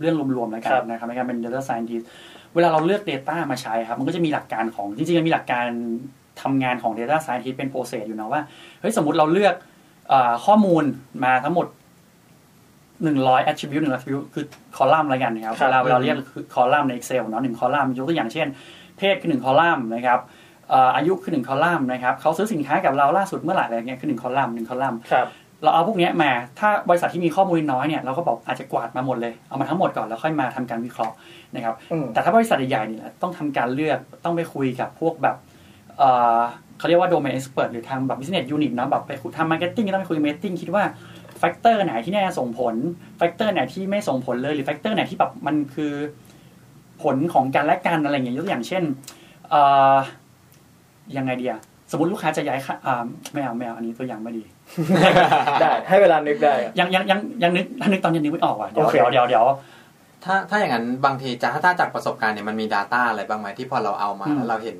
เรื่องรวมๆแล้วกันนะครับในการเป็น data scientist เวลาเราเลือก Data มาใช้ครับ มันก็จะมีหลักการของจริงๆมันมีหลักการทำงานของ Data Scientist เป็น process อยู่นะว่าเฮ้ยสมมติเราเลือกเออข้อมูลมาทั้งหมดหนึ่งร้อย attribute หนึ่ง attribute คือคอลัมน์อะไรกันนะครับครับเวลาเวลาเรียกคือคอลัมน์ใน Excel เนาะหนึ่งคอลัมน์ยกตัวอย่างเช่น เพศคือหนึ่งคอลัมน์นะครับเอ่ออายุคือหนึ่งคอลัมน์นะครับเขาซื้อสินค้ากับเราล่าสุดเมื่อไหร่อะไรเงี้ยคือหนึ่งคอลัมน์หนึ่งคอลัมน์ครับเราเอาพวกเนี้ยมา ถ้าบริษัทที่มีข้อมูลน้อยเนี่ยเราก็บอกอาจจะกวาดมาหมดเลย เอามาทั้งหมดก่อนแล้วค่อยมาทำการวิเคราะห์นะครับอืมแต่ถ้าบริษัทใหญ่ๆเนี่ยต้องทำการเลือก ต้องไปคุยกับพวกแบบเอ่อเขาเรียกว่า domain expert หรือทางแบบ business unit เนอะแบบไปคุยทำ marketing ก็ต้องไปคุย marketing คิดว่า factor ไหนที่น่าจะส่งผล factor ไหนที่ไม่ส่งผลเลย หรือ factor ไหนที่แบบมันคือผลของการและกันอะไรอย่างเงี้ยยกตัวอย่างเช่นเอ่อ ยังไงเดียสมมติลูกค้าจะย้ายค่าอ่าไม่เอาไม่เอาอันนี้ตัวอย่างไม่ดี ได้ให้เวลานึกได้อะยังยังยังยังนึกถ้านึกตอนยังนึกไม่ออกว่ะเดี๋ยวโอเคเดี๋ยวเดี๋ยวเดี๋ยวถ้าถ้าอย่างนั้นบางทีจะถ้าถ้าจากประสบการณ์เนี่ยมันมี Data อะไรบ้างไหมที่พอเราเอามาอืมแล้วเราเห็น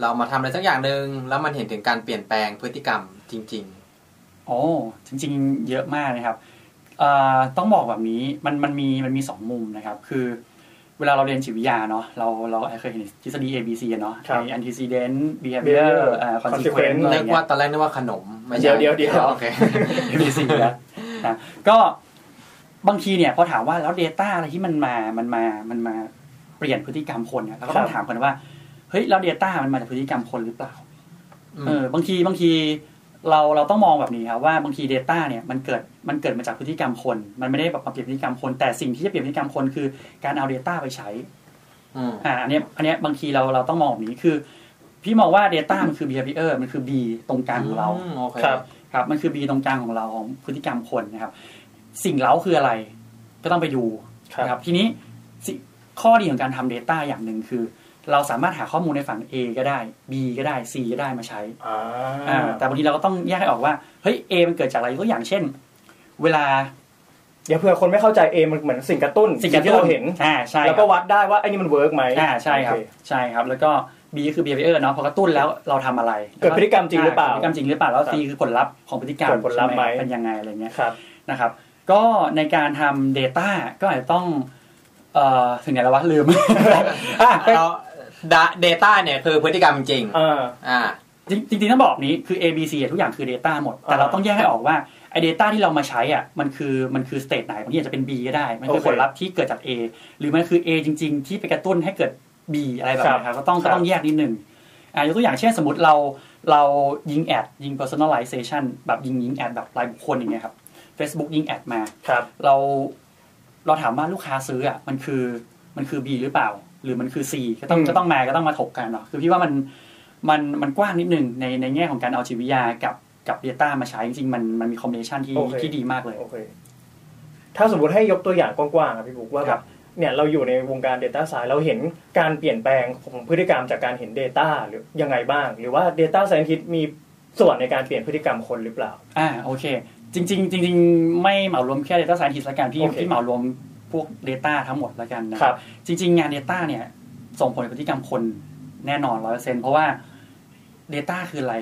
เรามาทำอะไรสักอย่างหนึ่งแล้วมันเห็นถึงการเปลี่ยนแปลงพฤติกรรมจริงโอ้จริง ๆ เยอะมากนะครับเอ่อต้องบอกแบบนี้มันมันมีมันมีสองมุมนะครับ คือ เวลาเราเรียนจิตวิทยาเนาะเราเราเคยเห็นทฤษฎี A B C อะเนาะครับไอ้ antecedent behavior behavior เอ่อ consequence consequence ๆอะไรนึกเงี้ว่ายตอนแรกนึกว่าขนมไม่ใช่เดี๋ยวเดี๋ยวเดี๋ยวโอเค A B C นะนะก็บางทีเนี่ยพอถามว่าแล้ว Data อะไรที่มันมามันมามันมาเปลี่ยนพฤติกรรมคนเนี่ยเราก็ต้องครับถามกันว่าเฮ้ยแล้ว Data มันมาจากพฤติกรรมคนหรือเปล่าอืมเออบางทีบางที เราเราต้องมองแบบนี้ครับว่าบางที Data เนี่ยมันเกิดมันเกิดมาจากพฤติกรรมคน มันไม่ได้แบบมาเปลี่ยนพฤติกรรมคน แต่สิ่งที่จะเปลี่ยนพฤติกรรมคนคือการเอา Data ไปใช้อืมอ่าอันเนี้ยอันเนี้ยบางทีเราเราต้องมองแบบนี้คือ พี่มองว่า Data มันคือ behavior มันคือ B ตรงกลางของเรามโอเคครับครับมันคือ B ตรงกลางของเราของพฤติกรรมคนนะครับ สิ่งเล้าคืออะไร ก็ต้องไปดูครับนะครับ ทีนี้สิข้อดีของการทำ Data อย่างหนึ่งคือ เราสามารถหาข้อมูลในฝั่ง A ก็ได้ B ก็ได้ C ก็ได้มาใช้อ่าอ่าแต่บางทีเราก็ต้องแยกให้ออกว่าเฮ้ย A มันเกิดจากอะไรยกตัวอย่างเช่น เวลา เดี๋ยวเผื่อคนไม่เข้าใจเอมันเหมือนสิ่งกระตุ้นสิ่งกระที่ตุ้นเราเห็นอ่าใช่แล้วก็วัดได้ว่าไอ้นี่มันเวิร์กไหมอ่าใช่ครับโอเใช่ครับ แล้วก็ B ก็คือ behavior เนาะพอกระตุ้นแล้วเราทำอะไร เกิดพฤติกรรมจริงหรือเปล่าพฤติกรรมจริงหรือเปล่าแล้วครับ C คือผลลัพธ์ของพฤติกรรมเกิดผลลัพธ์ไหมใช่เป็นยังไงอะไรเงี้ยครับนะครับ ก็ในการทำ Data ก็อาจจะต้องเอ่อถึงไหนแล้ววะลืมอะไปเรา Data เนี่ยคือพฤติกรรมจริงอ่าอ่าจริงจริงๆต้องบอกนี้คือ A B C อะทุกอย่างคือ Data หมด แต่อ่าเราต้องแยกให้ออกว่าไอ้ Data ที่เรามาใช้อะมันคือมันคือ state ไหนบางทีอาจจะเป็น B ก็ได้ มันคือโอเคผลลัพธ์ที่เกิดจาก A หรือมันคือ A จริง ๆ ที่ไปกระตุ้นให้เกิด B อะไรแบบนี้ครับก็ต้องครับก็ต้องแยกนิดนึงอ่ายกตัวอย่างเช่นสมมติเราเรายิง ad ยิง personalization แบบยิงยิง ad แบบรายบุคคลอย่างเงี้ยครับ Facebook ยิง ad มาครับเราเราถามว่าลูกค้าซื้ออะมันคือมันคือ B หรือเปล่า หรือมันคือ C ก็ต้องอืมก็ต้องมาก็ต้องมาถกกันเนาะคือพี่ว่ามันมันมันกว้างนิดนึงในในแง่ของการเอาจิตวิทยากับกับ Data มาใช้จริงๆมันมันมีคอมบิเนชันที่โอเคที่ดีมากเลยโอเคถ้าสมมติให้ยกตัวอย่างกว้างๆอะพี่บุ๊กว่าคแบรับบเนี่ยเราอยู่ในวงการ Data Science เราเห็นการเปลี่ยนแปลงของพฤติกรรมจากการเห็น Data หรือยังไงบ้าง หรือว่า Data Scientist มีส่วนในการเปลี่ยนพฤติกรรมคนหรือเปล่า อ่าโอเค จริง ๆ จริง ๆ ไม่เหมารวมแค่ Data Scientist ละกันพี่โอเคพี่เหมารวม พวก Data ทั้งหมดละกันนะครับ จริง ๆ งาน Data เนี่ย ส่งผลกับพฤติกรรมคนแน่นอนร้อยเปอร์เซ็นเพราะว่า Data คืออะไร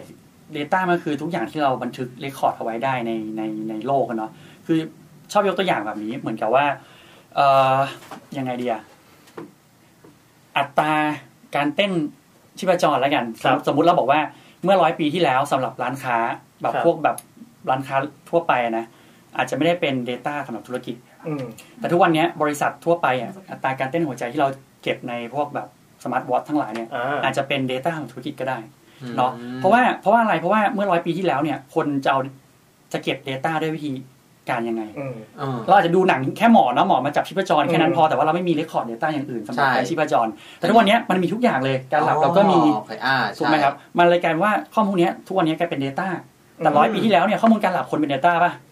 Data มันคือทุกอย่างที่เราบันทึกเรคคอร์ดเอาไว้ได้ในในในโลกอะเนาะคือชอบยกตัวอย่างแบบนี้เหมือนกับว่าเอ่อยังไงดีอะอัตราการเต้นชีพจรแล้วกันครับสมมุติเราบอกว่าเมื่อร้อยปีที่แล้วสำหรับร้านค้าแบบครับพวกแบบร้านค้าทั่วไปอะนะอาจจะไม่ได้เป็น Data สำหรับธุรกิจอืม แต่ทุกวันนี้บริษัททั่วไปอะอัตราการเต้นหัวใจที่เราเก็บในพวกแบบ smart watch ทั้งหลายเนี่ยอ่าอาจจะเป็น Data ของธุรกิจก็ได้อืมเนาะเพราะว่าเพราะว่าอะไรเพราะว่าเมื่อร้อยปีที่แล้วเนี่ย คนจะเอาจะเก็บ Data ด้วยวิธีการยังไงอืมอืมเราอาจจะดูหนังแค่หมอเนาะหมอมาจับชีพจรแค่นั้นอืมพอแต่ว่าเราไม่มี record Data อย่างอื่นสำหรับใช่การชีพจร แต่ทุกวันนี้มันมีทุกอย่างเลยการหลับเราก็มีอ๋อโอเคอ่าถูกไหมครับมันเลยกลายเป็นว่าข้อมูลเนี้ยทุกวันนี้กลายเป็น Data แต่ร้อยปีที่แล้วเนี่ยข้อมูลการหลับคนเป็น Data ป่ะอืม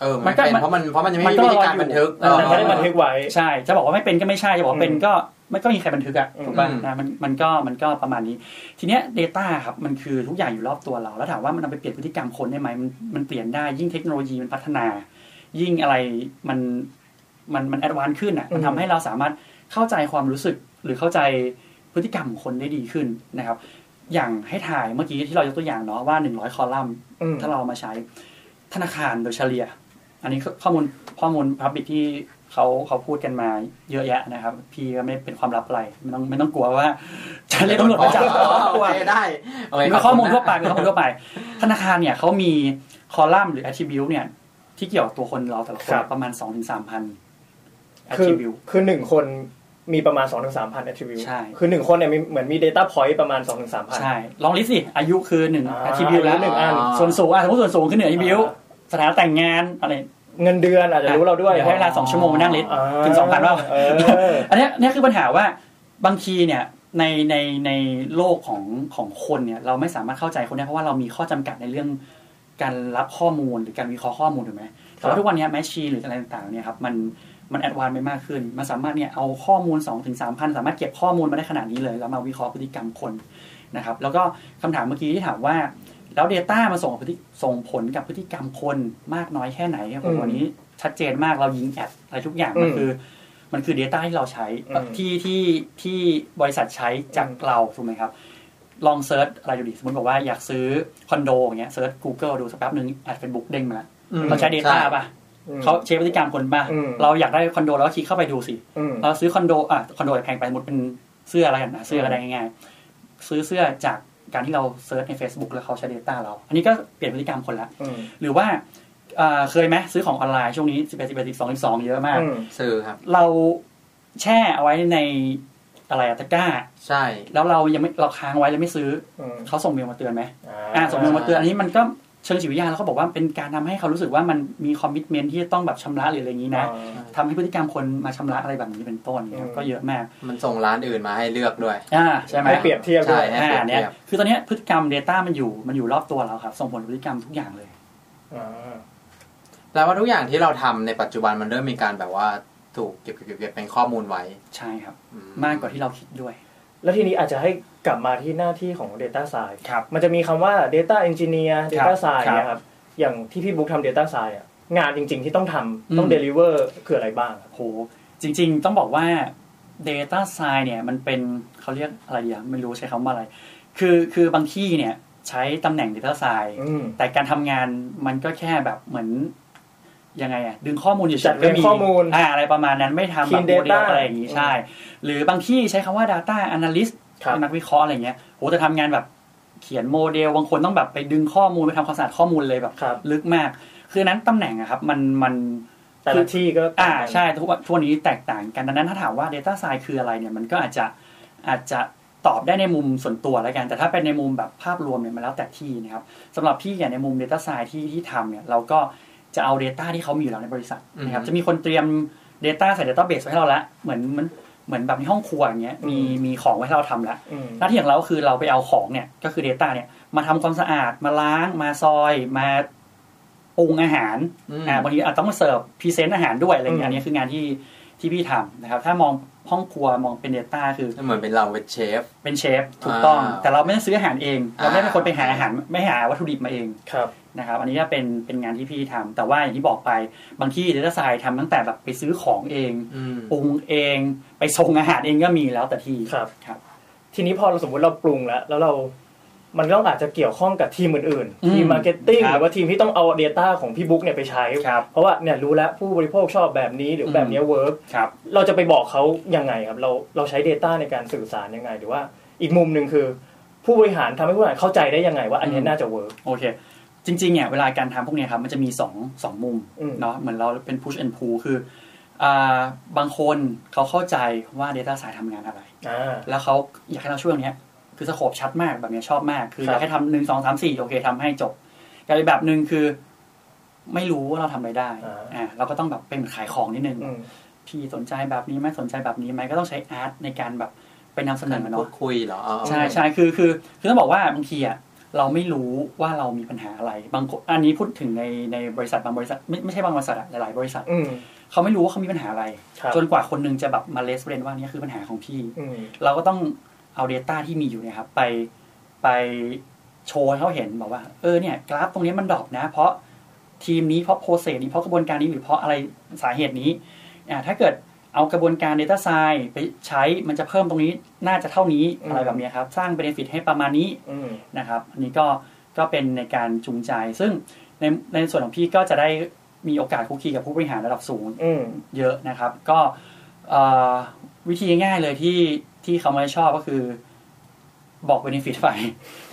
เออมัมันนก็เป็นมันเพราะมันเพราะมันยังไม่มันมีก็วิธีการรออยู่บันทึกเออมันไม่ได้บันทึกไว้ใช่จะบอกว่าไม่เป็นก็ไม่ใช่จะบอกว่าเป็นอืมก็ไม่ก็มีใครบันทึกอะอืมถูกป่ะอืมนะมันมันก็มันก็ประมาณนี้ ทีเนี้ย Data ครับมันคือทุกอย่างอยู่รอบตัวเรา แล้วถามว่ามันนำไปเปลี่ยนพฤติกรรมคนได้ไหมมันมันเปลี่ยนได้ยิ่งเทคโนโลยีมันพัฒนา ยิ่งอะไรมันมันมัน advance ขึ้นอะมันทำให้เราสามารถเข้าใจความรู้สึกหรือเข้าใจพฤติกรรมของคนได้ดีขึ้นนะครับ อย่างให้ถ่ายเมื่อกี้ที่เรายกตัวอย่างเนาะว่าหนึ่งร้อยคอลัมน์อืมถ้าเราเอามาใช้ ธนาคารโดยเฉลี่ย อันนี้ข้อมูลข้อมูล public ที่เขาเขาพูดกันมาเยอะแยะนะครับ พี่ก็ไม่เป็นความลับอะไรไม่ต้องไม่ต้องกลัวว่า จะเรียกตำรวจมาจับโอเคได้โอเคขอบคุณนะมีข้อมูลทั่วไปมีข้อมูลทั่วไป ธนาคารเนี่ยเขามีคอลัมน์หรือ attribute เนี่ย ที่เกี่ยวกับตัวคนเราแต่ละคนครับประมาณสองถึงสามพันคือ attribute คือหนึ่งคนมีประมาณ2อถึงสามพัน attribute ใช่ คือหนึ่งคนเนี่ยมีเหมือนมี data point ประมาณ2ถึงสามพัน ใช่ ลอง list สิ อายุคือหนึ่งอ่า attribute แล้วอายุหนึ่งอัน ส่วนสูงอะสมมติส่วนสูงคือหนึ่ง attribute สถานะแต่งงานอะไรเงินเดือนอาจจะรู้เราด้วยเดี๋ยวให้เวลาสองชั่วโมงมานั่ง list อ่าถึงสองพันว่าเอออันเนี้ยเนี่ยคือปัญหาว่าบางทีเนี่ยในในในโลกของของคนเนี่ยเราไม่สามารถเข้าใจคนได้เพราะว่าเรามีข้อจำกัดในเรื่องการรับข้อมูลหรือการวิเคราะห์ข้อมูลถูกไหมแต่ว่าทุกวันเนี้ย machine หรืออะไรต่างๆเนี่ยครับมันมัน advance ไปมากขึ้น มันสามารถเนี่ยเอาข้อมูล2ถึงสามพันสามารถเก็บข้อมูลมาได้ขนาดนี้เลย แล้วมาวิเคราะห์พฤติกรรมคนนะครับ แล้วก็คำถามเมื่อกี้ที่ถามว่า แล้ว Data มาส่งกับพฤติส่งผลกับพฤติกรรมคนมากน้อยแค่ไหนครับผมอืมวันนี้ชัดเจนมากเรายิง ad อะไรทุกอย่างมันอืมคือ มันคือ Data ที่เราใช้อืมที่ที่ที่บริษัทใช้จากอืมเราถูกไหมครับ ลอง search อะไรดูดิสมมติบอกว่าอยากซื้อคอนโดอย่างเงี้ยเซิร์ช Google ดูสักแป๊บหนึ่ง ad Facebook เด้งมาแล้วอืมเขาใช้ Data ใช่ป่ะอืมเขาเช็คพฤติกรรมคนป่ะอืมเราอยากได้คอนโดเราก็คลิกเข้าไปดูสิอืมเราซื้อคอนโดอะคอนโดแพงไปสมมติเป็นเสื้ออะไรกันนะเสื้ออะไรง่ายๆซื้อเสื้อจาก การที่เรา search ใน Facebook แล้วเขาใช้ Data เรา อันนี้ก็เปลี่ยนพฤติกรรมคนละอืมหรือว่าเอ่อเคยไหมซื้อของออนไลน์ช่วงนี้11 11 12 12เยอะมากอืมซื้อครับ เราแช่เอาไว้ในอะไรอะตะกร้า ใช่ แล้วเรายังไม่เราค้างไว้แล้วไม่ซื้ออืมเขาส่งเมลมาเตือนไหมอ่าอ่าส่งเมลมาเตือนอันนี้มันก็ เชิงจิตวิทยาแล้วเขาบอกว่าเป็นการทำให้เขารู้สึกว่ามันมีคอมมิชเมนที่จะต้องแบบชำระหรืออะไรอย่างนี้นะอ่าทำให้พฤติกรรมคนมาชำระอะไรแบบนี้เป็นต้นเนี่ยอืมก็เยอะมาก มันส่งร้านอื่นมาให้เลือกด้วยอ่าใช่ไหมให้เปรียบเทียบด้วยใช่ให้อ่าเปรีเนี่ยยบเทียบคือตอนเนี้ยพฤติกรรม Data มันอยู่มันอยู่รอบตัวเราครับ ส่งผลพฤติกรรมทุกอย่างเลยอ่าแปลว่าทุกอย่างที่เราทำในปัจจุบันมันเริ่มมีการแบบว่าถูกเก็บเก็บเก็บเก็บเป็นข้อมูลไว้ ใช่ครับอืมากกว่าที่เราคิดด้วย แล้วทีนี้อาจจะให้กลับมาที่หน้าที่ของ Data Science ครับมันจะมีคำว่า Data Engineer ครั Data บ Science ครับเนี่ยครับ อย่างที่พี่บุ๊กทำ Data Science อะงานจริง ๆ ที่ต้องทำต้องอืม Deliver คืออะไรบ้างครับโหจริง ๆ ต้องบอกว่า Data Science เนี่ยมันเป็นเขาเรียกอะไรดีอะไม่รู้ใช้คำว่าอะไร คือคือบางที่เนี่ยใช้ตำแหน่ง Data Science อืมแต่การทำงานมันก็แค่แบบเหมือน ยังไงอะดึงข้อมูลอยู่จัดเรียงข้อมูลอ่าอะไรประมาณนั้นไม่ทำแบบ Clean โมเดล data อะไรอย่างนี้ใช่ หรือบางที่ใช้คำว่า Data Analyst ครับเป็นนักวิเคราะห์อะไรเงี้ยโหแต่ทำงานแบบเขียนโมเดลบางคนต้องแบบไปดึงข้อมูลไปทำความสะอาดข้อมูลเลยแบบครับลึกมาก คือนั้นตำแหน่งอะครับ มันมันแต่ละที่ก็อ่าต่งกันใช่ทุกวันทุกวันนี้แตกต่างกันดังนั้นถ้าถามว่า Data Science คืออะไรเนี่ยมันก็อาจจะอาจจะตอบได้ในมุมส่วนตัวแล้วกัน แต่ถ้าเป็นในมุมแบบภาพรวมเนี่ยมันแล้วแต่ที่นะครับสำหรับพี่อย่างในมุม Data Science ที่ที่ทำเนี่ยเราก็ จะเอา Data ที่เขามีอยู่แล้วในบริษัทนะครับอืมจะมีคนเตรียม Data ใส่ Database ไว้ให้เราแล้วเหมือนเหมือนเหมือนแบบในห้องครัวอย่างเงี้ยมีมีของไว้ให้เราทำแล้วอืมหน้าที่ของเราก็คือเราไปเอาของเนี่ยก็คือ Data เนี่ยมาทำความสะอาดมาล้างมาซอยมาปรุงอาหารอืมอ่าบางทีอาจต้องมาเสิร์ฟ present อาหารด้วยอะไรอย่างเงี้ยอืมอันนี้คืองานที่ที่พี่ทำนะครับ ถ้ามองห้องครัวมองเป็น Data คือเหมือนเป็นเราเป็นเชฟเป็นเชฟถูกต้องอ่าแต่เราไม่ได้ซื้ออาหารเอง เราไม่ได้เป็นคนไปหาอ่าอาหารไม่หาวัตถุดิบมาเองครับ นะครับ อันนี้ก็เป็นเป็นงานที่พี่ทำแต่ว่าอย่างที่บอกไปบางที่ Data Science ทำตั้งแต่แบบไปซื้อของเองอืมปรุงเองไปส่งอาหารเองก็มีแล้วแต่ที่ครับครับ ทีนี้พอเราสมมติเราปรุงแล้ว แล้วเรา มันก็อาจจะเกี่ยวข้องกับทีมอื่นอืมๆทีม marketing ครับหรือว่าทีมที่ต้องเอา Data ของพี่บุ๊กเนี่ยไปใช้ครับเพราะว่าเนี่ยรู้แล้วผู้บริโภคชอบแบบนี้หรือแบบเนี้ย work ครับเราจะไปบอกเขายังไงครับ เราเราใช้ Data ในการสื่อสารยังไง หรือว่าอีกมุมหนึ่งคือผู้บริหารทำให้ผู้บริหารเข้าใจได้ยังไงว่าอันเนี้ยอืมน่าจะ work โอเค จริงๆเนี่ยเวลาการทำพวกเนี้ยครับมันจะมีสองสองมุมอืมเนาะเหมือนเราเป็น push and pull คืออ่าบางคนเขาเข้าใจว่า Data สายทำงานอะไรอ่าแล้วเขาอยากให้เราช่วยตรงเนี้ยคือ scope ชัดมากแบบเนี้ยชอบมาก คือครับอยากให้ทำหนึ่งสองสามสี่โอเคทำให้จบกับอีกแบบหนึ่งคือ ไม่รู้ว่าเราทำอะไรได้อ่าเราก็ต้องแบบเป็นขายของนิดนึงอืมพี่สนใจแบบนี้ไหมสนใจแบบนี้ไหมก็ต้องใช้อาร์ตในการแบบไปนำเสนการอพูเนาะดคุยเหรออ๋อใช่ใช่คือคือคือต้องบอกว่าบางทีอะ เราไม่รู้ว่าเรามีปัญหาอะไร บางคนอันนี้พูดถึงในในบริษัทบางบริษัทไม่ไม่ใช่บางบริษัทอะหลายๆบริษัทอืมเขาไม่รู้ว่าเขามีปัญหาอะไรครับจนกว่าคนหนึงจะแบบมาเลสเรนว่านี่คือปัญหาของพี่อืมเราก็ต้องเอา Data ที่มีอยู่เนี่ยครับ ไปไปโชว์ให้เขาเห็นบอกว่า เออเนี่ยกราฟตรงนี้มันดรอปนะ เพราะทีมนี้เพราะโปรเซสนี้เพราะกระบวนการนี้หรือเพราะอะไรสาเหตุนี้อ่าถ้าเกิด เอากระบวนการ Data Science ไปใช้มันจะเพิ่มตรงนี้น่าจะเท่านี้อืมอะไรแบบเนี้ยครับ สร้าง Benefit ให้ประมาณนี้อืมนะครับ อันนี้ก็ก็เป็นในการจูงใจ ซึ่งในในส่วนของพี่ก็จะได้มีโอกาสคุกคีกับผู้บริหารระดับสูงอืมเยอะนะครับ ก็เอ่อวิธีง่ายๆเลยที่ที่เขาไม่ชอบก็คือ บอก benefit ไป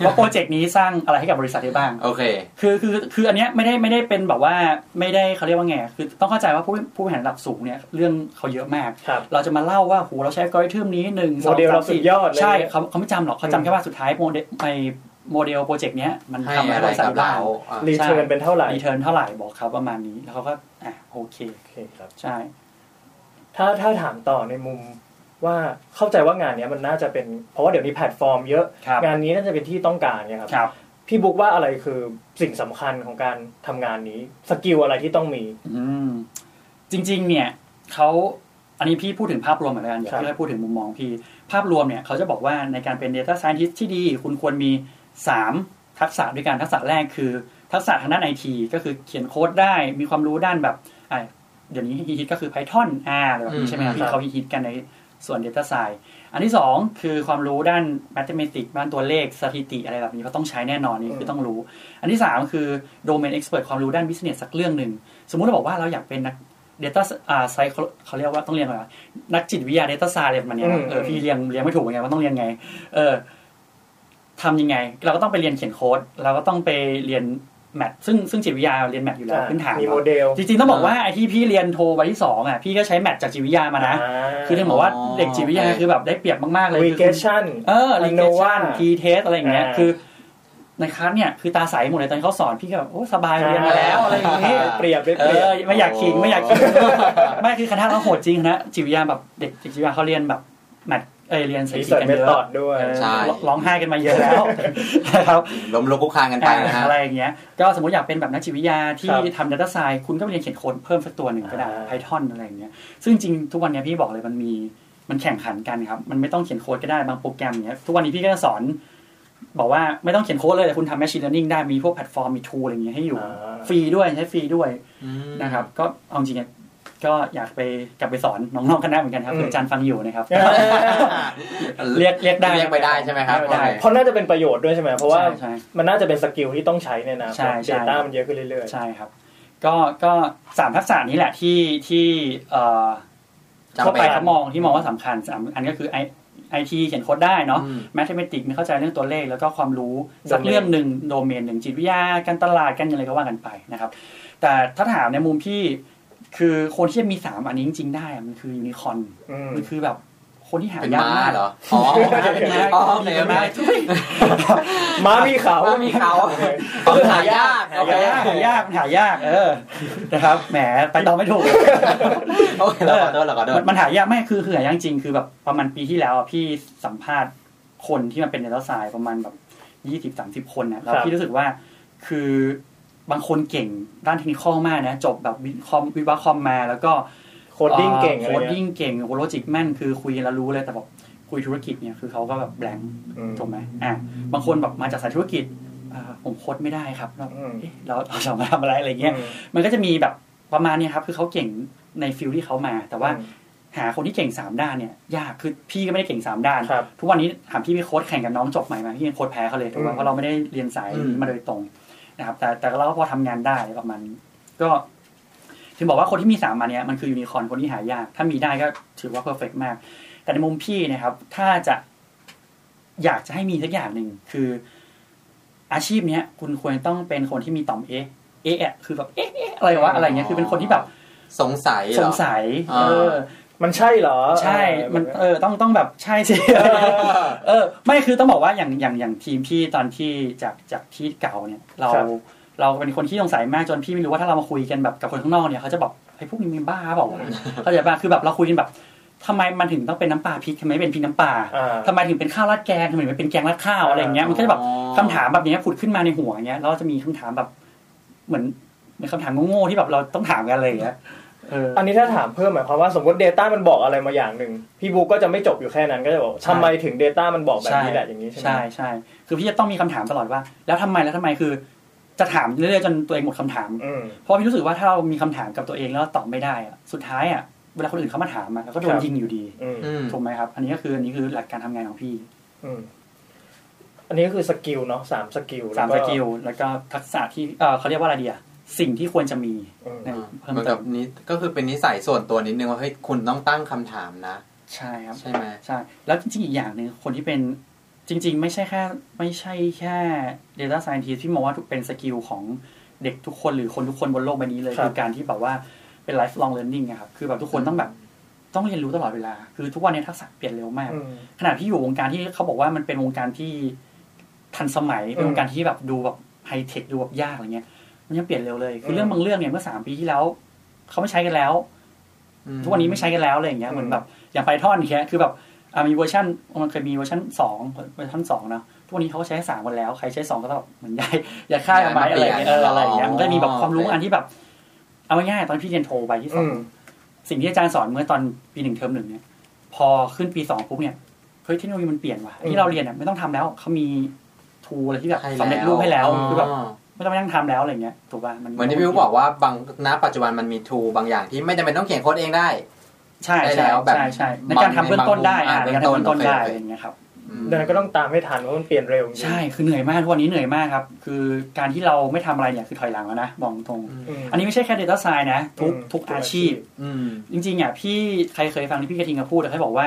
ว่าโปรเจกต์นี้สร้างอะไรให้กับบริษัทได้บ้าง โอเค คือคือคืออันเนี้ยไม่ได้ไม่ได้เป็นแบบว่าไม่ได้เขาเรียกว่าไง คือต้องเข้าใจว่าผู้ผู้บริหารระดับสูงเนี่ยเรื่องเขาเยอะมากครับเราจะมาเล่าว่าโหเราใช้กริทึมนี้หนึ่งสองโมเดลเราสุดยอดเลยใช่เขาเขาไม่จำหรอกอืมเขาจำแค่ว่าสุดท้ายโมเดลไอโมเดลโปรเจกต์เนี้ยมันให้ทำให้อะไรบริษัทกับเราได้อะ return เป็นเท่าไหร่ return เท่าไหร่บอกเขาประมาณนี้แล้วเขาก็อะโอเคโอเคครับใช่ถ้าถ้าถามต่อในมุม ว่าเข้าใจว่างานเนี้ยมันน่าจะเป็นเพราะว่าเดี๋ยวนี้แพลตฟอร์มเยอะครับงานนี้น่าจะเป็นที่ต้องการเนี่ยครับครับพี่บุ๊กว่าอะไรคือสิ่งสำคัญของการทำงานนี้ skill อะไรที่ต้องมีอืมจริง ๆ เนี่ยเขาอันนี้พี่พูดถึงภาพรวมเหมือนกันเดี๋ยวครับพี่ให้พูดถึงมุมมองพี่ ภาพรวมเนี่ยเขาจะบอกว่าในการเป็น Data Scientist ที่ดี คุณควรมี 3 ทักษะด้วยกันทักษะแรกคือ ทักษะทางด้านไอทีก็คือเขียนโค้ดได้มีความรู้ด้านแบบอะเดี๋ยวนี้ฮิตๆก็คือ Python อ่าอะไรแบบนี้ใช่ไหมครับอืมที่เขาฮิตๆกันใน ส่วน Data Science อันที่ 2 คือความรู้ด้าน Mathematics ด้านตัวเลขสถิติอะไรแบบนี้เขาต้องใช้แน่นอนนี่คือต้องรู้ อันที่ 3 คือ Domain Expert ความรู้ด้าน Business สักเรื่องหนึ่งสมมุติเราบอกว่าเราอยากเป็นนัก Data อ่าไซเขาเรียกว่าต้องเรียนอะไรวะนักจิตวิทยา Data Science อะไรประมาณเนี้ยอืมเออพี่เรียนเรียนไม่ถูกไงว่าต้องเรียนไง เออทำยังไง เราก็ต้องไปเรียนเขียนโค้ดเราก็ต้องไปเรียน math ซึ่งซึ่งจิตวิทยาเรียน math อยู่แล้วพื้นฐานมีโมเดลเนอะ จริงๆต้องบอกว่าไอ้ที่พี่เรียนโทใบที่สองอะพี่ก็ใช้ math จากจิตวิทยามานะ คือถึงบอกว่าอ๋อเด็กจิตวิทยาโอเคคือแบบได้เปรียบมากๆเลยรีคือเกชันเออรีเก Innova ชันทีเทสอะไรอย่างเงี้ยอ่าคือในคลาสเนี่ยคือตาใสหมดเลยตอนเขาสอนพี่ก็แบบโอ้สบายเรียนมาแล้วอะไรอย่างงี้ได้เปรียบเออได้เปรียบไม่อยากขิงไม่อยากขิงไม่คือคณะเราโหดจริงนะจิตวิทยาแบบเด็กจิตวิทยาเขาเรียนแบบmath เอยเรียนสรีถิติ research method กันเมเยอะด้วยเออใช่ร้องไห้กันมาเยอะแล้วนะครับล้มลุกคลุกคลานกันไปนะฮะอะไรอย่างเงี้ยก็สมมติอยากเป็นแบบนักจิตวิทยาที่ครับทำ Data Science คุณก็ไปเรียนเขียนโค้ดเพิ่มสักตัวหนึ่งก็ได้อ่า Python อะไรอย่างเงี้ยซึ่งจริงทุกวันเนี้ยพี่บอกเลยมันมีมันแข่งขันกันครับมันไม่ต้องเขียนโค้ดก็ได้บางโปรแกรมอย่างเงี้ยทุกวันนี้พี่ก็จะสอนบอกว่าไม่ต้องเขียนโค้ดเลยแต่คุณทำ Machine Learning ได้มีพวกแพลตฟอร์มมี tool อะไรอย่างเงี้ยให้อยู่อ่าฟรีด้วยใช้ฟรีด้วยอืมนะครับก็เอาจริงๆ ก็อยากไปกลับไปสอนน้องๆคณะเหมือนกันครับอืมเผื่ออาจารย์ฟังอยู่นะครับเออเรียกเรียกได้เรียกไปได้ใช่ไหมครับได้เพราะน่าจะเป็นประโยชน์ด้วยใช่ไหมเพราะว่าใช่ใช่มันน่าจะเป็น skill ที่ต้องใช้ในอนาคตนะใช่ใช่ data มันเยอะขึ้นเรื่อยใช่ครับ ก็ก็สามทักษะนี้แหละที่ที่เอ่อจำเป็นทั่วไปเขามองที่มองว่าสำคัญสามอันก็คือไอไอทีเขียนโค้ดได้เนาะอืม mathematic เข้าใจเรื่องตัวเลข แล้วก็ความรู้สักเรื่องหนึ่งโดเมนหนึ่งจิตวิทยาการตลาดกันอะไรก็ว่ากันไปนะครับ แต่ถ้าถามในมุมพี่ คือคนที่จะมีสามอันนี้จริงๆได้อะมันคือยูนิคอนๆอืมมันคือแบบคนที่หาเป็นยากม้ามากเหรอ อ๋อเป็นม้าอ๋อเป็นโอเคม้าโอเคทุยม้ามีเขาม้ามีเขาก็คือหายากโอเคหายากหายากหายาก เออ นะครับ แหม ไปต่อไม่ถูกโอเคเราขอโทษเราขอโทมัษนมันหายากไม่คือคือหายากจริง คือแบบประมาณปีที่แล้วอะพี่สัมภาษณ์คนที่มาเป็น data science ประมาณแบบยี่สิบสามสิบคนนะแล้วครับพี่รู้สึกว่า คือ บางคนเก่งด้านเทคนิคมากนะจบแบบวิทย์คอมวิศวะคอมมา แล้วก็ coding เก่งอะไรเงี้ย coding เก่ง logic แม่นคือคุยแล้วรู้เลยแต่แบบคุยธุรกิจเนี่ยคือเขาก็แบบ blank อืมถูกไหมอะบางคนแบบมาจากสายธุรกิจอ่าผมโค้ดไม่ได้ครับแล้วอืมเอ๊ะเราเราจะมาทำอะไรอะไรเงี้ยมันก็จะมีแบบประมาณเนี้ยครับ คือเขาเก่งใน field ที่เขามา แต่ว่าอืมหาคนที่เก่งสามด้านเนี่ยยากคือพี่ก็ไม่ได้เก่งสามด้านครับทุกวันนี้ถามพี่ไปโค้ดแข่งกับน้องจบใหม่มาพี่ยังโค้ดแพ้เขาเลยถูกไหมอืมเพราะเราไม่ได้เรียนสายอืมนี้มาโดยตรง นะครับ แต่แต่เราก็พอทำงานได้ประมาณนี้ก็ถึงบอกว่าคนที่มีสามมาเนี้ยมันคือยูนิคอร์นคนที่หายาก ถ้ามีได้ก็ถือว่าเพอร์เฟกมาก แต่ในมุมพี่เนะครับ ถ้าจะอยากจะให้มีสักอย่างหนึ่งคือ อาชีพเนี้ย คุณควรต้องเป็นคนที่มีต่อมเอ๊ะเอ๊ะอะคือแบบเอ๊ะเอ๊ะอะไรวะอะไรเงี้ยคือเป็นคนที่แบบ สงสัยเหรอสงสัยอ่าเออ มันใช่เหรอใช่มันเอเอออต้องต้องแบบใช่สิเออเออ ไม่คือต้องบอกว่าอย่างอย่างอย่างทีมพี่ตอนที่จากจากที่เก่าเนี่ย เราครับเราเป็นคนที่สงสัยมากจนพี่ไม่รู้ว่าถ้าเรามาคุยกันแบบกับคนข้างนอกเนี่ยเขาจะบอกไอ้พวกนี้มีบ้าเปล่าวะเข้าใจป่ะคือแบบเราคุยกันแบบทำไมมันถึงต้องเป็นน้ำปลาพริกทำไมไม่เป็นพริกน้ำปลาอ่าทำไมถึงเป็นข้าวราดแกงทำไมไม่เป็นแกงราดข้าวอะไรอย่างเงี้ยมันก็จะแบบอ๋อคำถามแบบเนี้ยผุดขึ้นมาในหัวอย่างเงี้ยแล้วเราจะมีคำถามแบบเหมือนเหมือนคำถามโง่ๆที่แบบเราต้องถามกันอะไรอย่างเงี้ยเอออันนี้ถ้าถามเพิ่มหมายความว่าสมมติ Data มันบอกอะไรมาอย่างหนึ่งพี่บุ๊กก็จะไม่จบอยู่แค่นั้นก็จะบอกใช่ทำไมถึง Data มันบอกแบบนี้แหละอย่างนี้ใช่ไหมใช่ใช่คือพี่จะต้องมีคำถามตลอดว่า แล้วทำไมแล้วทำไมคือ จะถามเรื่อยๆจนตัวเองหมดคำถามอืมเพราะพี่รู้สึกว่าถ้าเรามีคำถามกับตัวเองแล้วตอบไม่ได้อะสุดท้ายอะเวลาคนอื่นเขามาถามอะเราก็โดคนรับยิงอยู่ดีอืมอืมถูกไหมครับ อันนี้ก็คืออันนี้คือหลักการทำงานของพี่อืมอันนี้ก็คือ skill เนาะสาม skill สามแว skill แล้วก็ทักษะที่เออเขาเรียกว่าอะไรดีอะ สิ่งที่ควรจะมีอืมในเพิ่มเติมเหมือนกับนี้ก็คือเป็นนิสัยส่วนตัวนิดนึงว่าเฮ้ยคุณต้องตั้งคำถามนะ ใช่ครับใช่ไหมใช่ แล้วจริงๆอีกอย่างหนึ่งคนที่เป็นจริง ๆ ไม่ใช่แค่ไม่ใช่แค่ Data Scientist ที่มองว่าเป็น skill ของเด็กทุกคนหรือคนทุกคนบนโลกใบนี้เลยครับคือการที่แบบว่าเป็น lifelong learning อะครับ คือแบบทุกคนต้องแบบต้องเรียนรู้ตลอดเวลา คือทุกวันนี้ทักษะเปลี่ยนเร็วมากอืมขณะที่อยู่วงการที่เขาบอกว่ามันเป็นวงการที่ทันสมัย เป็นวงการที่แบบดูแบบไฮเทคดูแบบยากอะไรเงี้ย มันยังเปลี่ยนเร็วเลย คือเรื่องบางเรื่องเนี่ยเมื่อสามปีที่แล้วเขาไม่ใช้กันแล้ว ทุกวันนี้ไม่ใช้กันแล้วอะไรอย่างเงี้ยเหมือนแบบอย่าง Python เนี้ยคือแบบอะมีเวอร์ชันมันเคยมีเวอร์ชันสองเวอร์ชันสองเนาะทุกวันนี้เขาก็ใช้สามกันแล้ว ใครใช้สองก็ต้องแบบเหมือนย้ายอย่าฆ่ากันไปอะไรอย่างเงี้ยเอออะไรอย่างเงี้ยมันก็มีแบบความรู้อันที่แบบ เอาง่ายๆตอนพี่เรียนโทใบที่สองอืมสิ่งที่อาจารย์สอนเมื่อตอนปีหนึ่งเทอมหนึ่งเนี่ยพอขึ้นปีสองปุ๊บเนี่ยเฮ้ยเทคโนโลยีมันเปลี่ยนว่ะอืมที่เราเรียนเนี่ยไม่ต้องทำแล้วเขามีทูอะไรที่แบบให้สำเร็จรูปให้แล้วคือแบบอ๋อ ไม่ต้องไปนั่งทำแล้วอะไรเงี้ยถูกป่ะเหมือนที่พี่อุ๊บอกว่าบางณปัจจุบันมันมีทูบางอย่างที่ไม่จำเป็นต้องเขียนโค้ดเองได้ ใช่ได้ใช่แล้วแบบใช่ใช่ในการทำเบื้องต้นได้อ่าบางในการทำเบื้องต้นได้โอเคอะไรอย่างเงี้ยครับอืมดังนั้นก็ต้องตามให้ทันเพราะมันเปลี่ยนเร็วจริงๆใช่คือเหนื่อยมากทุกวันนี้เหนื่อยมากครับ คือการที่เราไม่ทำอะไรเนี่ยคือถอยหลังแล้วนะบอกตรงอืมอันนี้ไม่ใช่แค่ Data Science นะทุกอืมทุกทุกอาอาชีชีพพอืมจริงๆอะพี่ใครเคยฟังที่พี่กระทิงเขาพูดเขาบอกว่า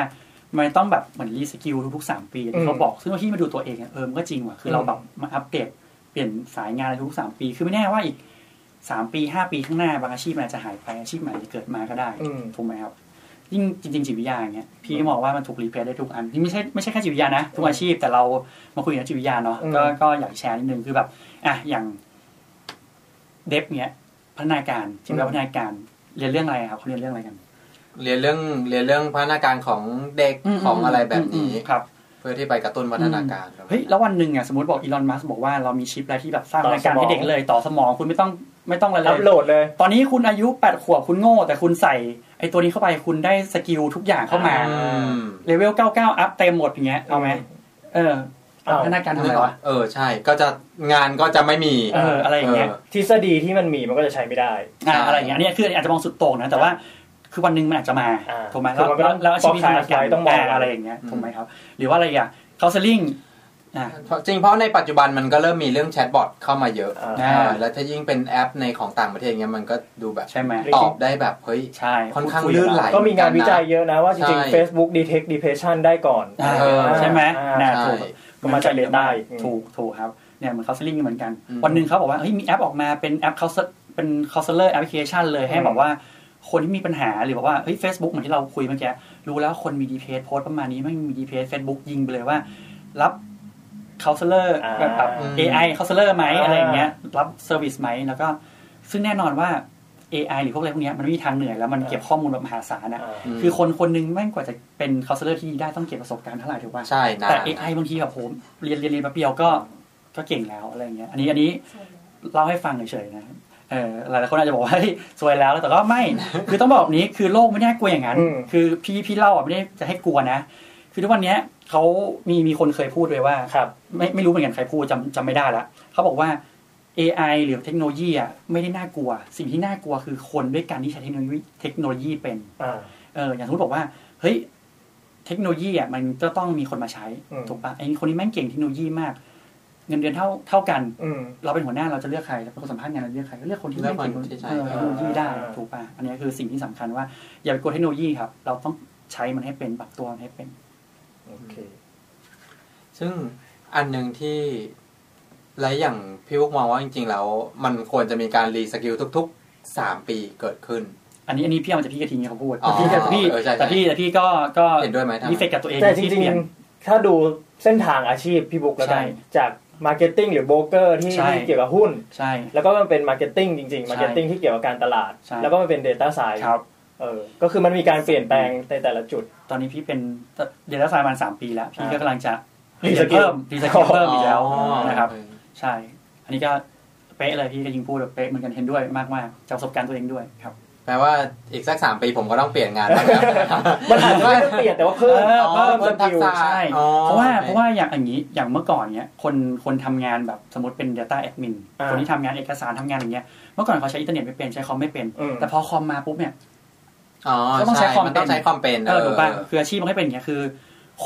มันต้องแบบเหมือน reskill ทุกๆสามปีที่เขาบอกซึ่งว่าพี่มาดูตัวเองอะเออมันก็จริงว่ะคือเราแบบมาอัปเดต เปลี่ยนสายงานอะไรทุกๆสามปี คือไม่แน่ว่าอีกสามปีห้าปีข้างหน้าบางอาชีพมันอาจจะหายไปอาชีพใหม่จะเกิดมาก็ได้อืมถูกไหมครับยิ่งจริงๆจิตวิทยาอย่างเงี้ยพี่ก็มองว่ามันถูก replace ได้ทุกอันที่ไม่ใช่ไม่ใช่แค่จิตวิทยานะทุกอาชีพแต่เรามาคุยกันจิตวิทยาเนาะอืมก็ก็อยากแชร์นิดนึงคือแบบอะอย่าง Dev เนี้ยพัฒนาการจิตวิทยาพัฒนาการเรียนเรื่องอะไรครับเขาเรียนเรื่องอะไรกัน เรียนเรื่องเรียนเรื่องพัฒนาการของเด็กของอะไรแบบนี้อืมครับเพื่อที่ไปกระตุ้นพัฒนาการเฮ้ยแล้ววันหนึ่งอะสมมติบอกอีลอนมัสก์บอกว่าเรามีชิปอะไรที่แบบสร้างต่อพัฒนาการสมองให้เด็กเลยต่อสมองคุณไม่ต้องไม่ต้องอะไรเลยอัปโหลดเลย ตอนนี้คุณอายุแปดขวบคุณโง่ แต่คุณใส่ไอ้ตัวนี้เข้าไปคุณได้ skill ทุกอย่างเข้ามาอืม level เก้าเก้า up เต็มหมดอย่างเงี้ยเอาไหมเออเอาพัฒนาการทำไมวะเออใช่ก็จะงานก็จะไม่มีเอออะไรอย่างเงี้ยทฤษฎีที่มันมีมันก็จะใช้ไม่ได้อ่าใช่อะไรอย่างเงี้ยอันนี้คืออาจจะมองสุดโต่งนะแต่ว่า คือวันหนึ่งมันอาจจะมาอ่าถูกไหมคืแล้วอมันก็แล้วต้องแล้วอาชีพที่ทำงาน forecast ไว้ต้องมองอะไรอย่างเงี้ยถูกไหมครับ หรือว่าอะไรอย่างเคาน์เซลิ่งอ่าเพราะจริงเพราะในปัจจุบันมันก็เริ่มมีเรื่องแชทบอทเข้ามาเยอะอ่าอ่าเออแล้วถ้ายิ่งเป็นแอปในของต่างประเทศเงี้ยมันก็ดูแบบใช่ไหมตอบได้แบบเฮ้ยใช่ค่อนข้างพูดยลื่นไหลกับก็มีงานวิจัยเยอะนะว่าจริงใช่ๆ Facebook detect depression ได้ก่อนอ่าเออใช่ไหมอ่าน่าใช่ถูกก็มาจาก Data อีกถูกถูกครับเนี่ยเหมือน counseling เหมือนกันอืมวันหนึ่งเขาบอกว่าเฮ้ยมีแอปออกมาเป็นแอปเขาเป็น counselor application เลยให้อืมบอกว่า คนที่มีปัญหาหรือบอกว่าเฮ้ยเฟซบุ๊กเหมือนที่เราคุยเมื่อกี้รู้แล้วคนมี depress โพสต์ประมาณนี้ไม่มี depress Facebook ยิงไปเลยว่า รับ counselor อ่าแบบ AI เคาน์เซลเลอร์ไหมอ่าอะไรอย่างเงี้ย รับ service ไหมแล้วก็ซึ่งแน่นอนว่า AI หรือพวกอะไรพวกเนี้ยมันไม่มีทางเหนื่อยแล้วมันเก็บข้อมูลแบบมหาศาลนะอ่ามคือคนคนหนึ่งแม่งกว่าจะเป็น counselor ที่ดีได้ต้องเก็บประสบการณ์เท่าไหร่ถูกป่ะใช่นะแต่ AI บางทีแบบผมเรียนเรียนเรียนแป๊บเดียวก็ก็เก่งแล้วอะไรอย่างเงี้ยอันนี้อันนี้เล่าให้ฟังเฉยๆนะ เออหลายๆคนอาจจะบอกว่าเฮ้ยซวยแล้วแต่ก็ไม่ คือต้องบอกแบบนี้คือโลกไม่ได้กลัวอย่างนั้น อืม คือพี่พี่เล่าอะไม่ได้จะให้กลัวนะ คือทุกวันเนี้ยเขามีมีคนเคยพูดเลยว่า ครับ ไม่ไม่รู้เหมือนกันใครพูดจำจำไม่ได้ละเขาบอกว่า AI หรือเทคโนโลยีอะไม่ได้น่ากลัว สิ่งที่น่ากลัวคือคนด้วยการที่ใช้เทคโนโลยีเทคโนโลยีเป็นอ่า เอออย่างสมมติบอกว่าเฮ้ยเทคโนโลยีอะมันจะต้องมีคนมาใช้อืม ถูกปะไอ้คนนี้แม่งเก่งเทคโนโลยีมาก เงินเดือนเท่าเท่ากันอืมเราเป็นหัวหน้าเราจะเลือกใครเราเป็นคนสัมภาษณ์งานเราเลือกใครก็เลือกคนที่เลืแม่อกงคนเก่งที่ใช้เออเทคโนโลยีได้อ่าถูกปะอันนี้คือสิ่งที่สำคัญว่า อย่าไปกลัวเทคโนโลยีครับ เราต้องใช้มันให้เป็นปรับตัวมันให้เป็นโอเคซึ่งอันหนึ่งที่และอย่างพี่บุ๊กมองว่าจริง ๆ แล้ว มันควรจะมีการ reskill ทุกๆสามปีเกิดขึ้น อันนี้อันนี้พี่เอามาจากพี่กระทิงเขาพูดอ๋อแต่พี่แต่พี่เออใช่ใช่แต่พี่แต่พี่ก็ก็เห็นด้วยไหมท่าน reflect กับตัวเองแต่ที่จริงเปลี่ยนๆถ้าดูเส้นทางอาชีพพี่บุ๊กแล้วใช่กันจาก marketing หรือโบรกเกอร์ที่ใช่ ที่เกี่ยวกับหุ้น ใช่ แล้วก็มันเป็น marketing จริงๆ marketing ที่เกี่ยวกับการตลาด ใช่ แล้วก็มันเป็น Data Science ครับ เออ ก็คือมันมีการเปลี่ยนแปลงในแต่ละจุด ตอนนี้พี่เป็น Data Science มาสามปีแล้ว พี่ก็อ่ากำลังจะเรียสนกิล เพิ่ม reskill เพิ่มอีกแล้วอ๋อนะครับโอเใช่ อันนี้ก็เป๊ะเลยพี่ก็ยิงพูดแบบเป๊ะเหมือนกันเห็นด้วยมากมากๆจากประสบการณ์ตัวเองด้วยครับ แปลว่าอีกสักสามปีผมก็ต้องเปลี่ยนงานแล้วนะมันอาจจะไม่ได้เปลี่ยนแต่ว่าเพิ่มเออเพิ่มเพิ่มทักษะ skill ใช่อ๋อเพราะว่าโอเคเพราะว่าอย่างอย่างนี้อย่างเมื่อก่อนเนี้ยคนคนทำงานแบบสมมติเป็น Data Admin อ่าคนที่ทำงานเอกสารทำงานอย่างเงี้ยเมื่อก่อนเขาใช้อินเทอร์เน็ตไม่เป็นใช้คอมไม่เป็นอืมแต่พอคอมมาปุ๊บเนี่ยอ๋อก็ต้องใช้ความมันต้องเป็นใช้ความเป็นเออถูกป่ะคืออาชีพมันให้เป็นอย่างเงี้ยคือ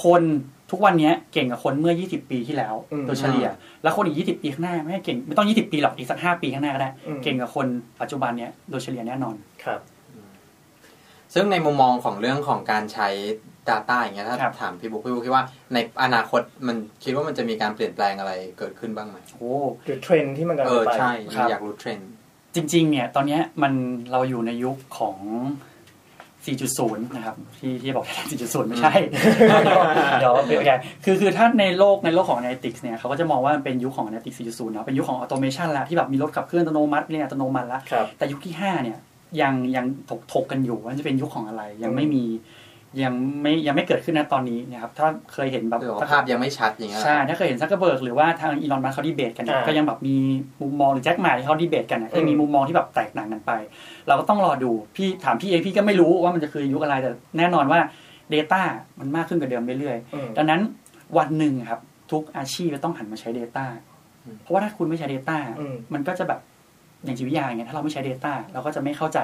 คน ทุกวันเนี้ยเก่งกว่าคนเมื่อ 20 ปีที่แล้วอืมโดยเฉลี่ย แล้วคนอีก 20 ปีข้างหน้าไม่ให้เก่งไม่ต้อง 20 ปีหรอกอีกสัก 5 ปีข้างหน้าก็ได้อืมเก่งกว่าคนปัจจุบันเนี้ยโดยเฉลี่ยแน่นอนครับ ซึ่งในมุมมองของเรื่องของการใช้ Data อย่างเงี้ยถ้าครับถามพี่บุ๊คพี่บุ๊คคิดว่าในอนาคตมันคิดว่ามันจะมีการเปลี่ยนแปลงอะไรเกิดขึ้นบ้างไหมโอ้หรือเทรนด์ที่มันกำเอลังอไปใช่ครับอยากรู้เทรนด์จริง ๆ เนี่ย ตอนเนี้ยมันเราอยู่ในยุคของ 4.0 นะครับ ที่ที่บอก4.0 ไม่ใช่ เดี๋ยวเดี๋ยวโอเคคือคือถ้าในโลกในโลกของ Analytics เนี่ยเขาก็จะมองว่ามันเป็นยุคของ Analytics 4.0เนาะเป็นยุคของ Automation แล้ว ที่แบบมีรถขับเคลื่อนอัตโนมัติเรียนอัตโนมัติแล้วครับแต่ยุคที่ 5 เนี่ยยังยังถกถกกันอยู่ว่าจะเป็นยุคของอะไร ยังไม่มี ยังไม่ยังไม่เกิดขึ้นนะตอนนี้นะครับถ้าเคยเห็นแบบหรือว่าภาพยังไม่ชัดอย่างเงี้ยใช่ถ้าเคยเห็นซักเกอร์เบิร์กหรือว่าทางอีลอนมัสเขาดีเบตกันเนี่ยอ่าก็ยังแบบมีมุมมองหรือแจ็คหมาที่เขาดีเบตกันเนี่ยก็ยังมีอืมมุมมองที่แบบแตกต่างกันไป เราก็ต้องรอดูพี่ถามพี่เองพี่ก็ไม่รู้ว่ามันจะคือยุคอะไรแต่แน่นอนว่า Data มันมากขึ้นกว่าเดิมเรื่อยอืมๆดังนั้นวันหนึ่งครับทุกอาชีพจะต้องหันมาใช้ Data อืมเพราะว่าถ้าคุณไม่ใช้ Data อืมมันก็จะแบบอย่างจิตวิทยาอย่างเงี้ยถ้าเราไม่ใช้ Data เราก็จะไม่เข้าใจ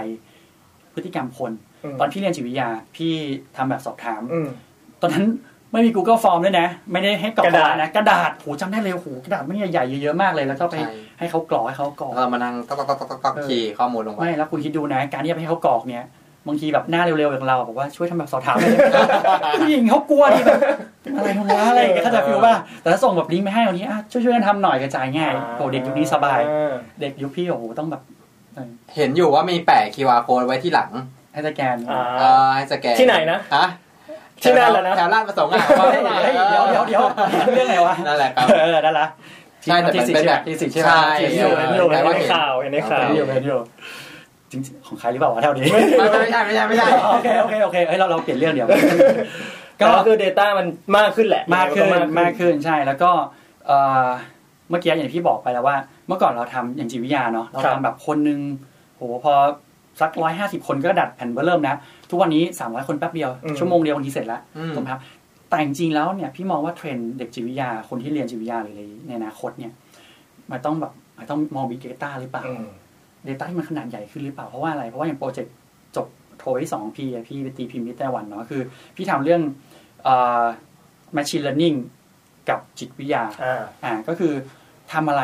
พฤติกรรมคนมตอนพี่เรียนจิตวิทยาพี่ทำแบบสอบถามอืมตอนนั้นไม่มี Google Form ด้วยนะ ไม่ได้ให้กรอกกระดาษนะกระดาษโหจำได้เลยโหกระดาษมันใหญ่ๆเยอะๆมากเลยแล้วก็ไปใช่ให้เขากรอกให้เขากรอกแล้วเรามานั่งต๊อกต๊อกต๊อกต๊อกต๊อกเออ key ข้อมูลลงไปไม่แล้วคุณคิดดูนะ การที่จะไปให้เขากรอกเนี่ยบางทีแบบหน้าเร็วๆอย่างเราบอกว่าช่วยทำแบบสอบถามหน่อยดิผู้หญิงเขากลัวดิแบบอะไรของวะอะไรอย่างเงี้ยเข้าใจ feel ป่ะแต่ถ้าส่งแบบลิงก์ไปให้วันนี้อะช่วยๆกันทำหน่อยกระจายง่ายโหเด็กยุคนี้สบายอ่เด็กยุคพี่โอ้โหต้องแบบ เออเห็นอยู่ว่ามีแปะ QR code ไว้ที่หลัง ให้สแกนอ่าเออให้สแกนที่ไหนนะฮะที่นั่นแหละนะแถวลาดประสงค์อะเฮ้ยเฮ้ยเดี๋ยวเดี๋ยวเดี๋ยวเรื่องไงวะนั่นแหละครับเออได้ละใช่แต่มันเป็นแบบที่สิใช่ไหมใช่ที่สิเห็นอยู่เอเห็นออยู่แปลเห็นว่าในเห็นข่าวเห็นในข่าวเห็นอยู่เห็นอยู่จริงๆของใครหรือเปล่าวะเท่านี้ไม่ไม่ใช่ไม่ใช่ไม่ใช่โอเคโอเคโอเคเฮ้ยเราเราเปลี่ยนเรื่องเดี๋ยวก็ก็คือ Data มันมากขึ้นแหละ มากขึ้นยังไงมากขึ้นใช่แล้วก็ เอ่อเมื่อกี้อย่างที่บอกไปแล้วว่า เมื่อก่อนเราทำอย่างจิตวิทยาเนาะเราทำแบบคนหนึงโหพอสักร้อยห้าสิบคนก็ดัดแผ่นเบอร์เริ่มนะทุกวันนี้สามร้อยคนแป๊บเดียว ชั่วโมงเดียวบางทีเสร็จแล้วอืมถูกไหมครับแต่จริงๆแล้วเนี่ยพี่มองว่าเทรนด์เด็กจิตวิทยาคนที่เรียนจิตวิทยาหรืออะไรในอนาคตเนี่ยมันต้องแบบมันต้องมองบิ๊กเดต้าหรือเปล่าอืม Data ที่มันขนาดใหญ่ขึ้นหรือเปล่า เพราะว่าอะไร เพราะว่าอย่างโปรเจกต์จบโทที่สองพี่อะพี่ไปตีพิมพ์ที่ไต้หวันเนาะคือ พี่ทำเรื่องเอ่อ machine learning กับจิตวิทยาอ่าอ่าก็คือทำอะไร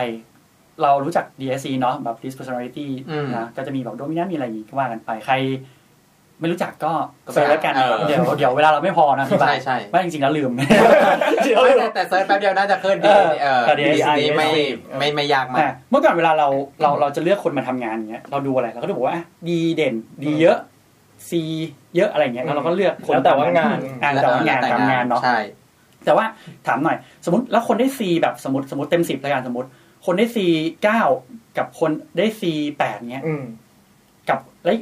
เรารู้จัก DSC เนาะแบบ DISC personality อืมนะก็จะมีแบบ dominant มีอะไรอย่างงี้ก็ว่ากันไปใคร ไม่รู้จักก็ก็ไปเซิร์ชแล้วกันเออเดี๋ยวเดี๋ยวเวลาเราไม่พอนะพี่บ้าใช่ใช่ว่าจริงๆแล้วลืมไม่แต่แต่ search แป๊บเดียวน่าจะขึ้นดีเออเออแต่ดี DISC ดีไม่ไม่ไม่ยากมาอะกเมื่อก่อนเวลาเราเราเราจะเลือกคนมาทำงานอย่างเงี้ยเราดูอะไรเราก็ดูบอกว่าอะ D เด่นดีเยอะซีเยอะอะไรเงี้ยแล้วเราก็เลือกคนแล้วแต่ว่างานอะแล้วแต่ว่างานทำงานเนาะใช่ แต่ว่าถามหน่อย สมมติแล้วคนได้ซีแบบสมมติสมมติเต็มสิบแล้วกันสมมติ คนได้ซีเก้ากับคนได้ซีแปดเงี้ยอืมกับแล้ว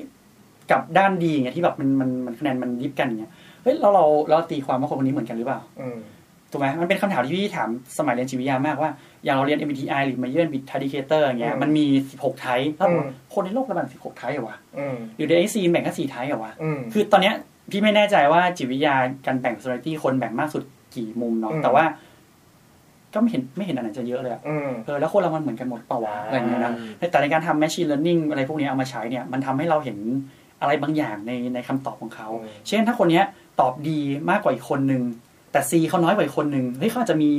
กับด้านดีอย่างเงี้ยที่แบบมันมันมันคะแนนมันยิบกันอย่างเงี้ยเฮ้ยเราเราเราตีความว่าคนคนนี้เหมือนกันหรือเปล่าอืมถูกไหมมันเป็นคำถามที่พี่ถามสมัยเรียนจิตวิทยามากว่า อย่างเราเรียน MBTI หรือ Mayer b i t t i d i c a t o r อย่างเงี้ยอืมมันมี 16 ไทป์แล้วบอกว่าอืมคนในโลกระบาด16 ไทป์เหรอวะอืมหรือใน AC แบ่งแค่4ไทป์เหรอวะอืมคือตอนเนี้ยพี่ไม่แน่ใจว่าจิตวิทยาการแบ่ง personality คนแบ่งมากสุด กี่มุมเนาะอืมแต่ว่า ก็ไม่เห็นไม่เห็นอันไหนจะเยอะเลยอะอืมเออแล้วคนเรามันเหมือนกันหมดเปล่าวะอ่าอะไรอย่างเงี้ยนะแต่ในการทำ machine learning อะไรพวกเนี้ยเอามาใช้เนี่ย มันทำให้เราเห็นอะไรบางอย่างในในคำตอบของเขาอืมเช่นถ้าคนเนี้ยตอบดีมากกว่าอีกคนนึง แต่ C เขาน้อยกว่าอีกคนนึงเฮ้ยเขาอาจจะมี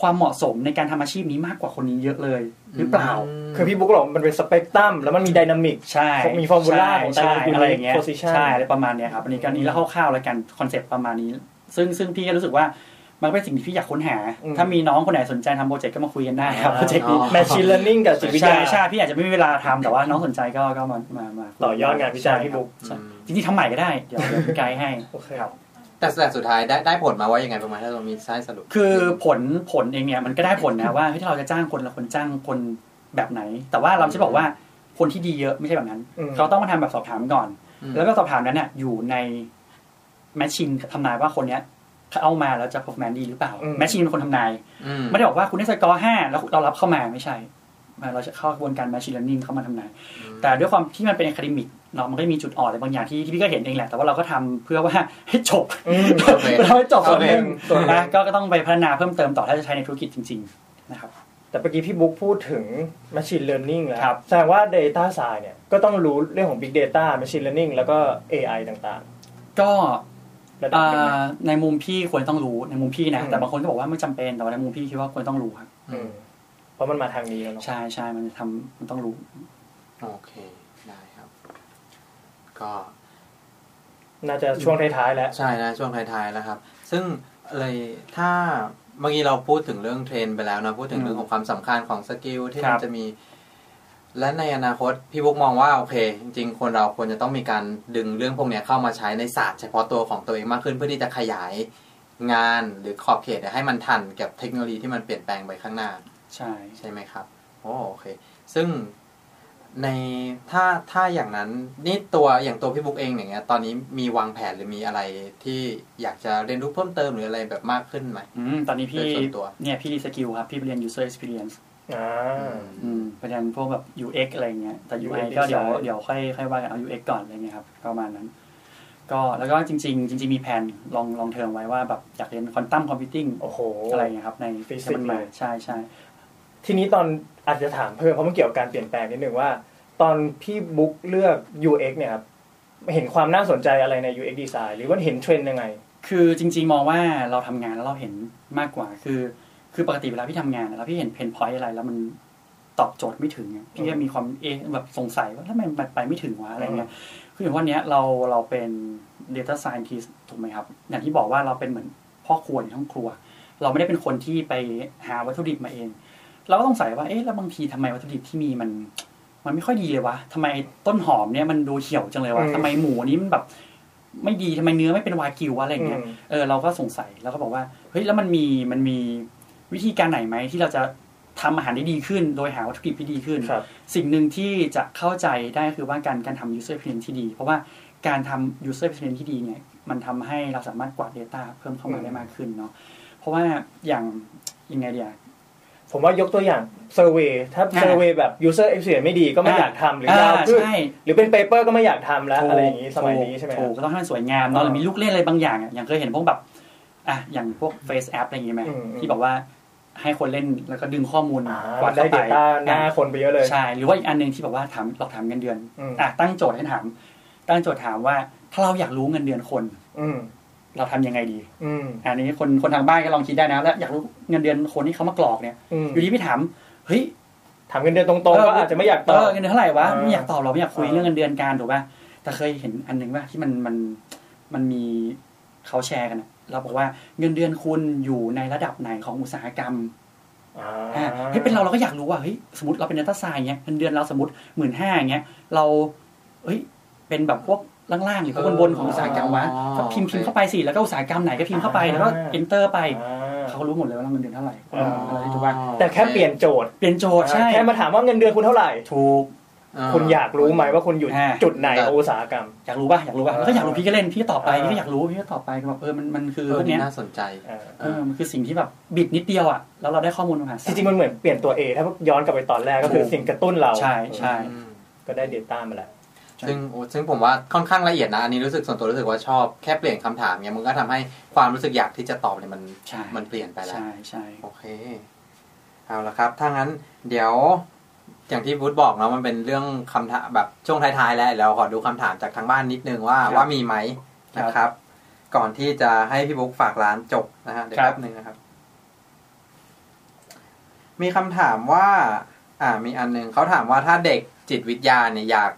ความเหมาะสมในการทำอาชีพนี้มากกว่าคนนี้เยอะเลย หรือเปล่า คือพี่บุ๊กบอกมันเป็นสเปกตรัมแล้วมันมี dynamic ใช่มี formula ของแต่ละใช่ unique อะไรอย่างเงี้ย position ใช่อะไรประมาณเนี้ยครับอันนี้ก็อันนี้แล้วคร่าวๆแล้วกัน concept ประมาณนี้ ซึ่งซึ่งพี่ก็รู้สึกว่ามันเป็นสิ่งที่พี่อยากค้นหาอืมถ้ามีน้องคนไหนสนใจทำโปรเจกต์ก็มาคุยกันได้ครับอ่าโปรเจกต์นี้ machine learning กับจิตวิทยาใช่ใช่พี่อาจจะไม่มีเวลาทำแต่ว่าน้องสนใจก็ก็มามามาคุยต่อยอดงานวิจัยพี่บุ๊กใช่จริงๆทำใหม่ก็ได้เดี๋ยวเดี๋ยวพี่ไกด์ให้โอเคครับแต่แต่สุดท้ายได้ได้ผลมาว่ายังไงประมาณถ้าเรามีไส้สรุป คือผลผลเองเนี่ยมันก็ได้ผลนะว่าเฮ้ยถ้าเราจะจ้างคนเราควรจ้างคนแบบไหน แต่ว่าเราไม่ใช่บอกว่าคนที่ D เยอะไม่ใช่แบบนั้นอืมเขาต้องมาทำแบบสอบถามก่อนอืมแล้วก็สอบถามนั้นเนี่ยอยู่ใน machine ทำนายว่าคนเนี้ยเอามาแล้วจะ performance ดีหรือเปล่าอืม machine เป็นคนทำนายอืมไม่ได้บอกว่าคุณได้สกอร์ห้าแล้วเรารับเข้ามาไม่ใช่เราจะเข้ากระบวนการ machine learning เข้ามาทำนาย แต่ด้วยความที่มันเป็น academic เนาะมันก็มีจุดอ่อนอะไรบางอย่างที่ที่พี่ก็เห็นเองแหละ แต่ว่าเราก็ทำเพื่อว่าให้จบอืมโอเคเราให้จบส่วนหนึ่งส่วนหนึ่งนะก็ก็ต้องไปพัฒนาเพิ่มเติมต่อถ้าจะใช้ในธุรกิจจริง ๆ นะครับ แต่เมื่อกี้พี่บุ๊กพูดถึง machine learning แล้วครับแสดงว่า data science เนี่ยก็ต้องรู้เรื่องของ big data machine learning แล้วก็ AI ต่างก็ๆ ระดับอ่หนึ่งไหมาในมุมพี่ควรต้องรู้ในมุมพี่นะอืมแต่บางคนก็บอกว่าไม่จำเป็นแต่ว่าในมุมพี่คิดว่าควรต้องรู้ครับอืมเพราะมันมาทางนี้แล้วเนาะใช่ใช่มันจะทำมันต้องรู้ โอเค ได้ครับ ก็ น่าจะช่วงท้ายๆแล้ว ใช่นะช่วงท้ายๆแล้วครับ ซึ่งเลยถ้าเมื่อกี้เราพูดถึงเรื่องเทรนด์ไปแล้วนะพูดถึงเรื่องของความสำคัญของ skill ที่ครัมันจะมีครับ และในอนาคตพี่บุ๊กมองว่าโอเค จริงๆ คนเราควรจะต้องมีการดึงเรื่องพวกนี้เข้ามาใช้ในศาสตร์เฉพาะตัวของตัวเองมากขึ้นเพื่อที่จะขยายงานหรือขอบเขตให้มันทันกับเทคโนโลยีที่มันเปลี่ยนแปลงไปข้างหน้า ใช่ใช่ไหมครับโอ้โอเค ซึ่งในถ้าถ้าอย่างนั้นนี่ตัวอย่างตัวพี่บุ๊กเองอย่างเงี้ยตอนนี้มีวางแผนหรือมีอะไรที่อยากจะเรียนรู้เพิ่มเติมหรืออะไรแบบมากขึ้นไหมอืมตอนนี้พี่เนี่ยพี่ reskill ครับพี่เรียน user experience อ่า อืมไปเรียนพวกแบบ UX อะไรเงี้ย แต่ UI UX ก็เดี๋ยว design เดี๋ยวค่อยค่อยว่ากันเอา UX ก่อนอะไรเงี้ยครับประมาณนั้น ก็แล้วก็จริง ๆ จริง ๆ มีแผน long long term ไว้ว่าแบบอยากเรียน quantum computing โอ้โห อะไรเงี้ยครับใน Physics ที่มันมาเลย ใช่ใช่ทีนี้ตอนอาจจะถามเพิ่มเพราะมันเกี่ยวกับการเปลี่ยนแปลงนิดนึงว่า ตอนพี่บุ๊กเลือก UX เนี่ยครับเห็นความน่าสนใจอะไรใน UX design หรือว่าเห็นเทรนด์ยังไง คือจริง ๆ มองว่าเราทำงานแล้วเราเห็นมากกว่าคือ คือปกติเวลาพี่ทำงานอะแล้วพี่เห็น pain point อะไรแล้วมันตอบโจทย์ไม่ถึงอะพี่ก็มีความเอ๊ะแบบสงสัยว่าทำไมมันไปไม่ถึงวะอะไรเงี้ยคืออย่างวันเนี้ยเราเราเป็น data scientist ถูกไหมครับ อย่างที่บอกว่าเราเป็นเหมือนพ่อครัวในห้องครัว เราไม่ได้เป็นคนที่ไปหาวัตถุดิบมาเอง เราก็ต้องใส่ว่าเอ๊ะแล้วบางทีทำไมวัตถุดิบที่มีมัน มันไม่ค่อยดีเลยวะทำไมต้นหอมเนี่ยมันดูเหี่ยวจังเลยวะอืมทำไมหมูนี้มันแบบไม่ดีทำไมเนื้อไม่เป็นวากิววะอะไรเงี้ยอืมเออเราก็สงสัยแล้วก็บอกว่าเฮ้ยแล้วมันมีมันมี วิธีการไหนไหมที่เราจะทำอาหารได้ดีขึ้น โดยหาวัตถุดิบที่ดีขึ้นครับสิ่งหนึ่งที่จะเข้าใจได้คือว่าการการทำ user experience ที่ดี เพราะว่าการทำ user experience ที่ดีเนี่ยมันทำให้เราสามารถกวาด Data เพิ่มเข้ามาอืมได้มากขึ้นเนาะเพราะว่าอย่างยังไงเดี๋ยวผมว่ายกตัวอย่าง survey ถ้าอ่า survey แบบ user experience ไม่ดีก็ไม่อยากทำหรือยาวขึ้นใช่หรือเป็น paper ก็ไม่อยากทำแล้ว อะไรอย่างนี้สมัยนี้ใช่ไหมถูกครับก็ต้องให้มันสวยงามเนาะหรือมีลูกเล่นอะไรบางอย่างอะอย่างเคยเห็นพวกแบบอะอย่างพวก Face App อะไรอย่างงี้ไหมอืมที่บอกว่า ให้คนเล่นแล้วก็ดึงข้อมูลอ่ากวาดได้เข้าไป Data หน้าคนไปเยอะเลยใช่หรือว่าอีกอันหนึ่งที่บอกว่าถามเราถามเงินเดือนอืมอะตั้งโจทย์ให้ถาม ตั้งโจทย์ถามว่า ถ้าเราอยากรู้เงินเดือนคน อืมเราทำยังไงดี อืมอันนี้คนคนทางบ้านก็ลองคิดได้นะแล้วอยากรู้เงินเดือนคนที่เขามากรอกเนี่ยอืมอยู่ดีไปถามเฮ้ยถามเงินเดือนตรงๆก็อาจจะไม่อยากตเออบอเงินเดือนเท่าไหร่วะอ่าไม่อยากตอบเราไม่อยากคุยอ่าเรื่องเงินเดือนการถูกป่ะแต่เคยเห็นอันหนึ่งว่าที่มันมันมันมีเขาแชร์กันอะ เราบอกว่าเงินเดือนคุณอยู่ในระดับไหนของอุตสาหกรรมอ่าอ่าเฮ้ยเป็นเราเราก็อยากรู้ว่าเฮ้ยสมมติเราเป็นนักไซน์เงี้ยเงินเดือนเราสมมติหมื่นห้าเงี้ยเราเฮ้ยเป็นแบบพวกล่างๆหรือพวกบนๆของอุตสาหกรรมวะอ๋อก็พิมพ์โอเคพิมพ์เข้าไปสิแล้วก็อุตสาหกรรมไหนก็พิมพ์เข้าไปแล้วก็ enter ไปอ่าเขารู้หมดเลยว่าเราเงินเดือนเท่าไหร่อ๋ออะไรถูกป่ะแต่แค่เปลี่ยนโจทย์เปลี่ยนโจทย์ใช่แค่มาถามว่าเงินเดือนคุณเท่าไหร่ถูก คุณอยากรู้ไหมว่าคุณอยู่อ่าจุดไหนของอุตสาหกรรม อยากรู้ป่ะอยากรู้ป่ะแล้วก็อยากรู้พี่ก็เล่นพี่ก็ตอบไปอ่าพี่ก็อยากรู้พี่ก็ตอบไปแบบเออมันมันคือเออเรื่องเนี้ยน่าสนใจอ่าเออมันคือสิ่งที่แบบบิดนิดเดียวอะแล้วเราได้ข้อมูลมาหาศาจลริงๆมันเหมือนเปลี่ยนตัว A ถ้าย้อนกลับไปตอนแรกก็คือถูกสิ่งกระตุ้นเราใช่ใช่อืมก็ได้ Data มาแล้วซึ่งโอ้ซึ่งผมว่าค่อนข้างละเอียดนะอันนี้รู้สึกส่วนตัวรู้สึกว่าชอบแค่เปลี่ยนคำถามเนี่ยมันก็ทำให้ความรู้สึกอยากที่จะตอบเนี่ยมันใช่มันเปลี่ยนไปแล้วใช่ใช่โอเคเอาละครับถ้างั้นเดี๋ยว อย่างที่บูธบอกเนาะมันเป็นเรื่องคำถามแบบช่วงท้ายๆแล้วเราขอดูคำถามจากทางบ้านนิดนึงว่าว่ามีไหมนะครับ ก่อนที่จะให้พี่บุ๊กฝากร้านจบนะฮะเดี๋ยวแป๊บนึงนะครับ มีคำถามว่า อ่า มีอันหนึงเขาถามว่าถ้าเด็กจิตวิทยาเนี่ยอยาก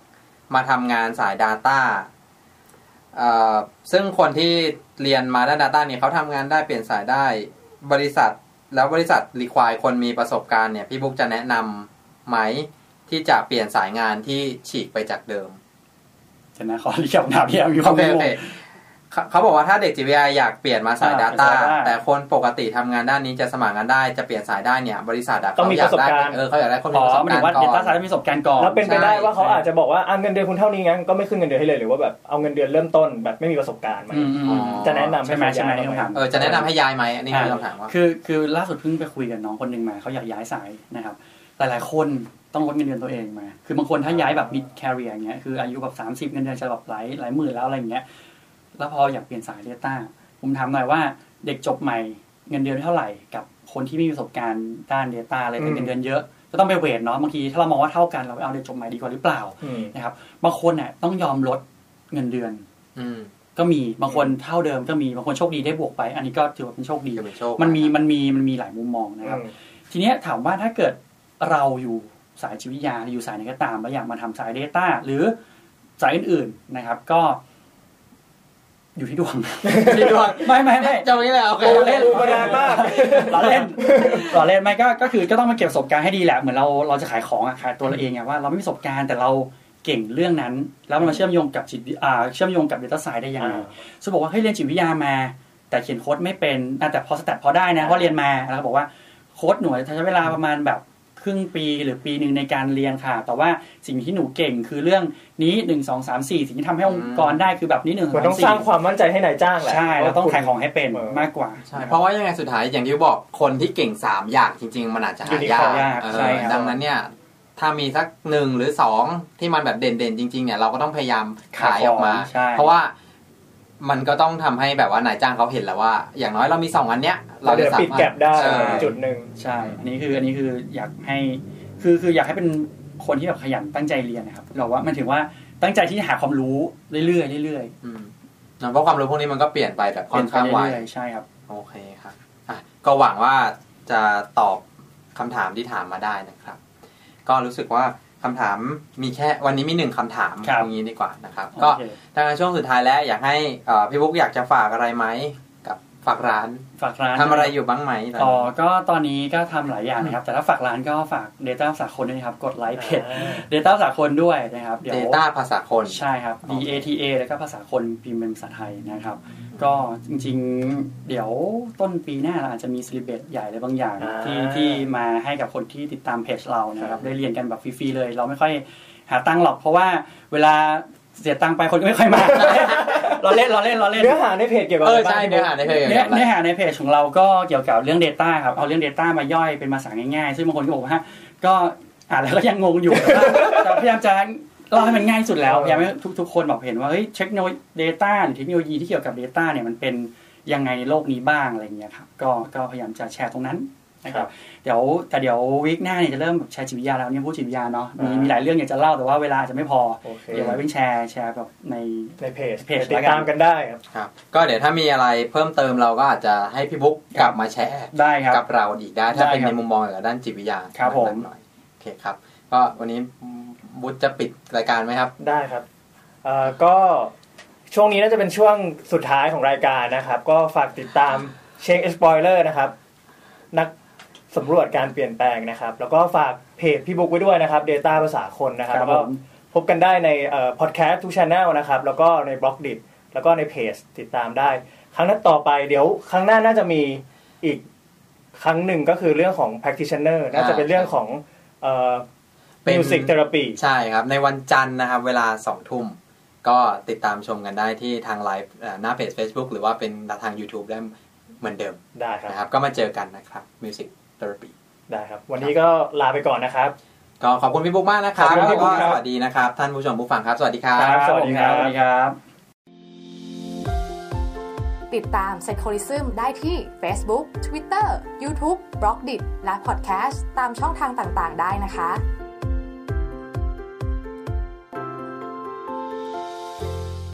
มาทำงานสาย Data เอ่อซึ่งคนที่เรียนมาด้าน Data เนี่ยเขาทำงานได้เปลี่ยนสายได้บริษัท แล้วบริษัทรีควายคนมีประสบการณ์เนี่ยพี่บุ๊กจะแนะนำ ไหมที่จะเปลี่ยนสายงานที่ฉีกไปจากเดิมเดี๋ยวนะขอเรียกคำถามที่มีคโอวามเครู้โอเคเขาเขาบอกว่าถ้าเด็กจิตวิทยาอยากเปลี่ยนมาสายอ่า Data เป็นสาย Data แต่คนปกติทำงานด้านนี้จะสมัครงานได้จะเปลี่ยนสายได้เนี่ย บริษัทอะต้องมีเขายได้ประสบการณ์เออเขาอยากได้คนมีอ๋อประสบหมายกาถึรงว่าณ์ก่เดอนต้าไซน์มีประสบการณ์ก่อนแล้วเป็นไปได้ว่าเขาใช่อาจจะบอกว่าอะเงินเดือนคุณเท่านี้งั้นก็ไม่ขึ้นเงินเดือนให้เลยหรือว่าแบบเอาเงินเดือนเริ่มต้นแบบไม่มีประสบการณ์มาอืมอืมอ๋อจะแนะนำใช่ไหมใช่ไหมย้ายคำถามเออจะแนะนำให้ย้ายไหมอันนี้คือคำถามว่าคือคือล่าสุดเพิ่งไปคุยกับน้องคนหนึ่งมาเขาอยากย้ายสายนะครับ หลาย ๆ คนต้องลดเงินเดือนตัวเองมา คือบางคนถ้าย้ายแบบ mid career อย่างเงี้ย คืออายุแบบสามสิบเงินเดือนจะแบบหลายหลายหมื่นแล้วอะไรอย่างเงี้ย แล้วพออยากเปลี่ยนสาย Data ผมถามหน่อยว่าเด็กจบใหม่เงินเดือนเท่าไหร่กับคนที่ไม่มีประสบการณ์ด้าน Data เลยแต่เงินเดือนเยอะ ก็ต้องไปเวทเนาะบางทีถ้าเรามองว่าเท่ากันเราไปเอาเด็กจบใหม่ดีกว่าหรือเปล่าอืมนะครับบางคนเนี่ยต้องยอมลดเงินเดือนอืมก็มีบางคนเท่าเดิมก็มีบางคนโชคดีได้บวกไป อันนี้ก็ถือว่าเป็นโชคดีจะเป็นโชคมันมีมันมีมันมีหลายมุมมองนะครับอืมทีเนี้ยถามว่าถ้าเกิด เราอยู่สายจิตวิทยาหรืออยู่สายไหนก็ตามแล้วอยากมาทำสาย Data หรือสายอื่นๆนะครับ ก็ อยู่ที่ดวงที่ดวงไม่ไม่ไม่เจ้านี้แหละโอเคโอ้เล่นดูมานานมากเราเล่นเราเล่นไม่ก็ก็คือก็ต้องมาเก็บประสบการณ์ให้ดีแหละเหมือนเราเราจะขายของอะขายตัวเราเองอะว่าเราไม่มีประสบการณ์แต่เราเก่งเรื่องนั้น แล้วมันมาเชื่อมโยงกับจิตวิอ่าเชื่อมโยงกับ Data Science ได้ยังไงอ่าสมมติบอกว่าเฮ้ยเรียนจิตวิทยามา แต่เขียนโค้ดไม่เป็นอะแต่พอสแตทพอได้นะเพราะเรียนมาแล้วก็บอกว่าโค้ดหน่วยใช้เวลาประมาณแบบ ครึ่งปีหรือปีหนึ่งในการเรียนค่ะ แต่ว่าสิ่งที่หนูเก่งคือเรื่องนี้หนึ่งสองสามสี่สิ่งที่ทำให้องค์กรได้คือแบบนี้หนึ่งสมันอต้องงสามสร้างสี่ความมั่นใจให้นายจ้างแหละ ใช่เราต้องขายของให้เป็นเออมากกว่า ใช่เพราะว่ายังไงสุดท้ายอย่างที่บอกคนที่เก่งสามอย่างจริง ๆ มันอาจจะหายาก Unicorn ยากเออใช่ครับ ดังนั้นเนี่ยถ้ามีสักหนึ่งหรือสองที่มันแบบเด่นๆจริงๆเนี่ยเราก็ต้องพยายามขายออกมาใช่ เพราะว่า มันก็ต้องทำให้แบบว่านายจ้างเขาเห็นแล้วว่า อย่างน้อยเรามีสองอันเนี้ย เราเราเดี๋จะยวสาปิดมารถแก็บได้ใช่จุดหนึ่งใช่อันนี้คืออันนี้คืออยากให้คือคืออยากให้เป็นคนที่แบบขยันตั้งใจเรียนนะครับเราว่ามันถือว่าตั้งใจที่จะหาความรู้เรื่อยๆเรื่อยอืมเพราะความรู้พวกนี้มันก็เปลี่ยนไปแบบๆค่อนข้างไวเรื่อยๆใช่ครับโอเคครับอะก็หวังว่าจะตอบคำถามที่ถามมาได้นะครับ ก็รู้สึกว่า คำถามมีแค่วันนี้มีหนึ่งคำถามครับอย่างนี้ดีกว่านะครับ ก็โอเค ทางช่วงสุดท้ายแล้วอยากให้เอ่อพี่บุ๊กอยากจะฝากอะไรไหมกับฝากร้านฝากร้านทำอะไรอยู่บ้างไหมตอนอ๋อนี้ ก็ตอนนี้ก็ทำหลายอย่างนะครับ แต่ถ้าฝากร้านก็ฝาก Data สากลด้วยนะครับ กดไลค์เพจ Data สากลด้วยนะครับเดี๋ยว Data ภาษาคน ใช่ครับ D A T A แล้วก็ภาษาคนพิมพ์เป็นภาษาไทยนะครับ ก็จริงๆ เดี๋ยวต้นปีหน้าเราอาจจะมีสลิเบตใหญ่อะไรบางอย่าง อ่าที่ที่มาให้กับคนที่ติดตามเพจเรานะครับ ได้เรียนกันแบบฟรีๆเลย เราไม่ค่อยหาตังค์หรอกเพราะว่าเวลาเสียตังค์ไปคนก็ไม่ค่อยมา เราเล่นเราเล่นเราเล่น เนื้อหาในเพจเกี่ยวกับเออะอไรบ้างใช่เนื้อหาในเพจเนื้อเนื้อหาในเพจของเราก็เกี่ยวกับเรื่อง Data ครับ เอาเรื่อง Data มาย่อยเป็นภาษาง่ายๆ ซึ่งบางคนก็บอกว่าก็อ่านแล้วก็ยังงงอยู่แต่ว่าแต่พยายามจะ เล่าให้มันง่ายที่สุดแล้วพยายามให้ทุกๆคนบอกเห็นว่าเฮ้ยเทคโนโลยี Data หรือเทคโนโลยีที่เกี่ยวกับ Data เนี่ยมันเป็นยังไงในโลกนี้บ้างอะไรเงี้ยครับก็ก็พยายามจะแชร์ตรงนั้นนะครับเดี๋ยวแต่เดี๋ยววีคหน้าเนี่ยจะเริ่มแบบแชร์จิตวิทยาแล้วเนี่ยพูดจิตวิทยาเนาะมีมีหลายเรื่องอยากจะเล่าแต่ว่าเวลาอาจจะไม่พอโอเคเดี๋ยวไว้เป็นแชร์แชร์แบบในในเพจเพจติดตามกันได้ครับครับก็เดี๋ยวถ้ามีอะไรเพิ่มเติมเราก็อาจจะให้พี่บุ๊กกลับมาแชร์ได้ครับกับเราอีกได้ถ้าได้เป็นครับในมุมมองเกี่ยวกับด้านจิตวิทยาครับผมหน่อยๆโอเคครับก็วันนี้ บุ๊จะปิดรายการไหมครับ ได้ครับเอ่อก็ช่วงนี้น่าจะเป็นช่วงสุดท้ายของรายการนะครับ ก็ฝากติดตามเช็ค Spoiler นะครับ นักสำรวจการเปลี่ยนแปลงนะครับ แล้วก็ฝากเพจพี่บุ๊กไว้ด้วยนะครับ Data ภาษาคนนะครับครับแล้วก็ผมพบกันได้ในพอดแคสต์ทุกช anel นะครับ แล้วก็ในบล็อกดิแล้วก็ในเพจติดตามได้ ครั้งนั้นต่อไปเดี๋ยวครั้งหน้าน่าจะมีอีกครั้งหนึ่งก็คือเรื่องของ practitioner น่าจะเป็นเรื่องของ เอ่อเป็น music therapy ใช่ครับ ในวันจันทร์นะครับ เวลาสองทุ่ม ก็ติดตามชมกันได้ที่ทางไลฟ์เอ่อหน้าเพจ Facebook หรือว่าเป็นทาง YouTube ได้เหมือนเดิมได้ครับนะครับ ก็มาเจอกันนะครับ Music Therapy ได้ครับ วันนี้ก็ลาไปก่อนนะครับ ก็ขอบคุณพี่บุ๊กมากนะครับขอบคุณพี่บุ๊คแล้วครับสวัสดีนะครับ ท่านผู้ชมผู้ฟังครับ สวัสดีครับครับสวัสดีครับสวัสดีครับ ติดตาม Psycholism ได้ที่ Facebook Twitter YouTube b l o g d i t และ Podcast ตามช่องทางต่างๆ ได้นะคะ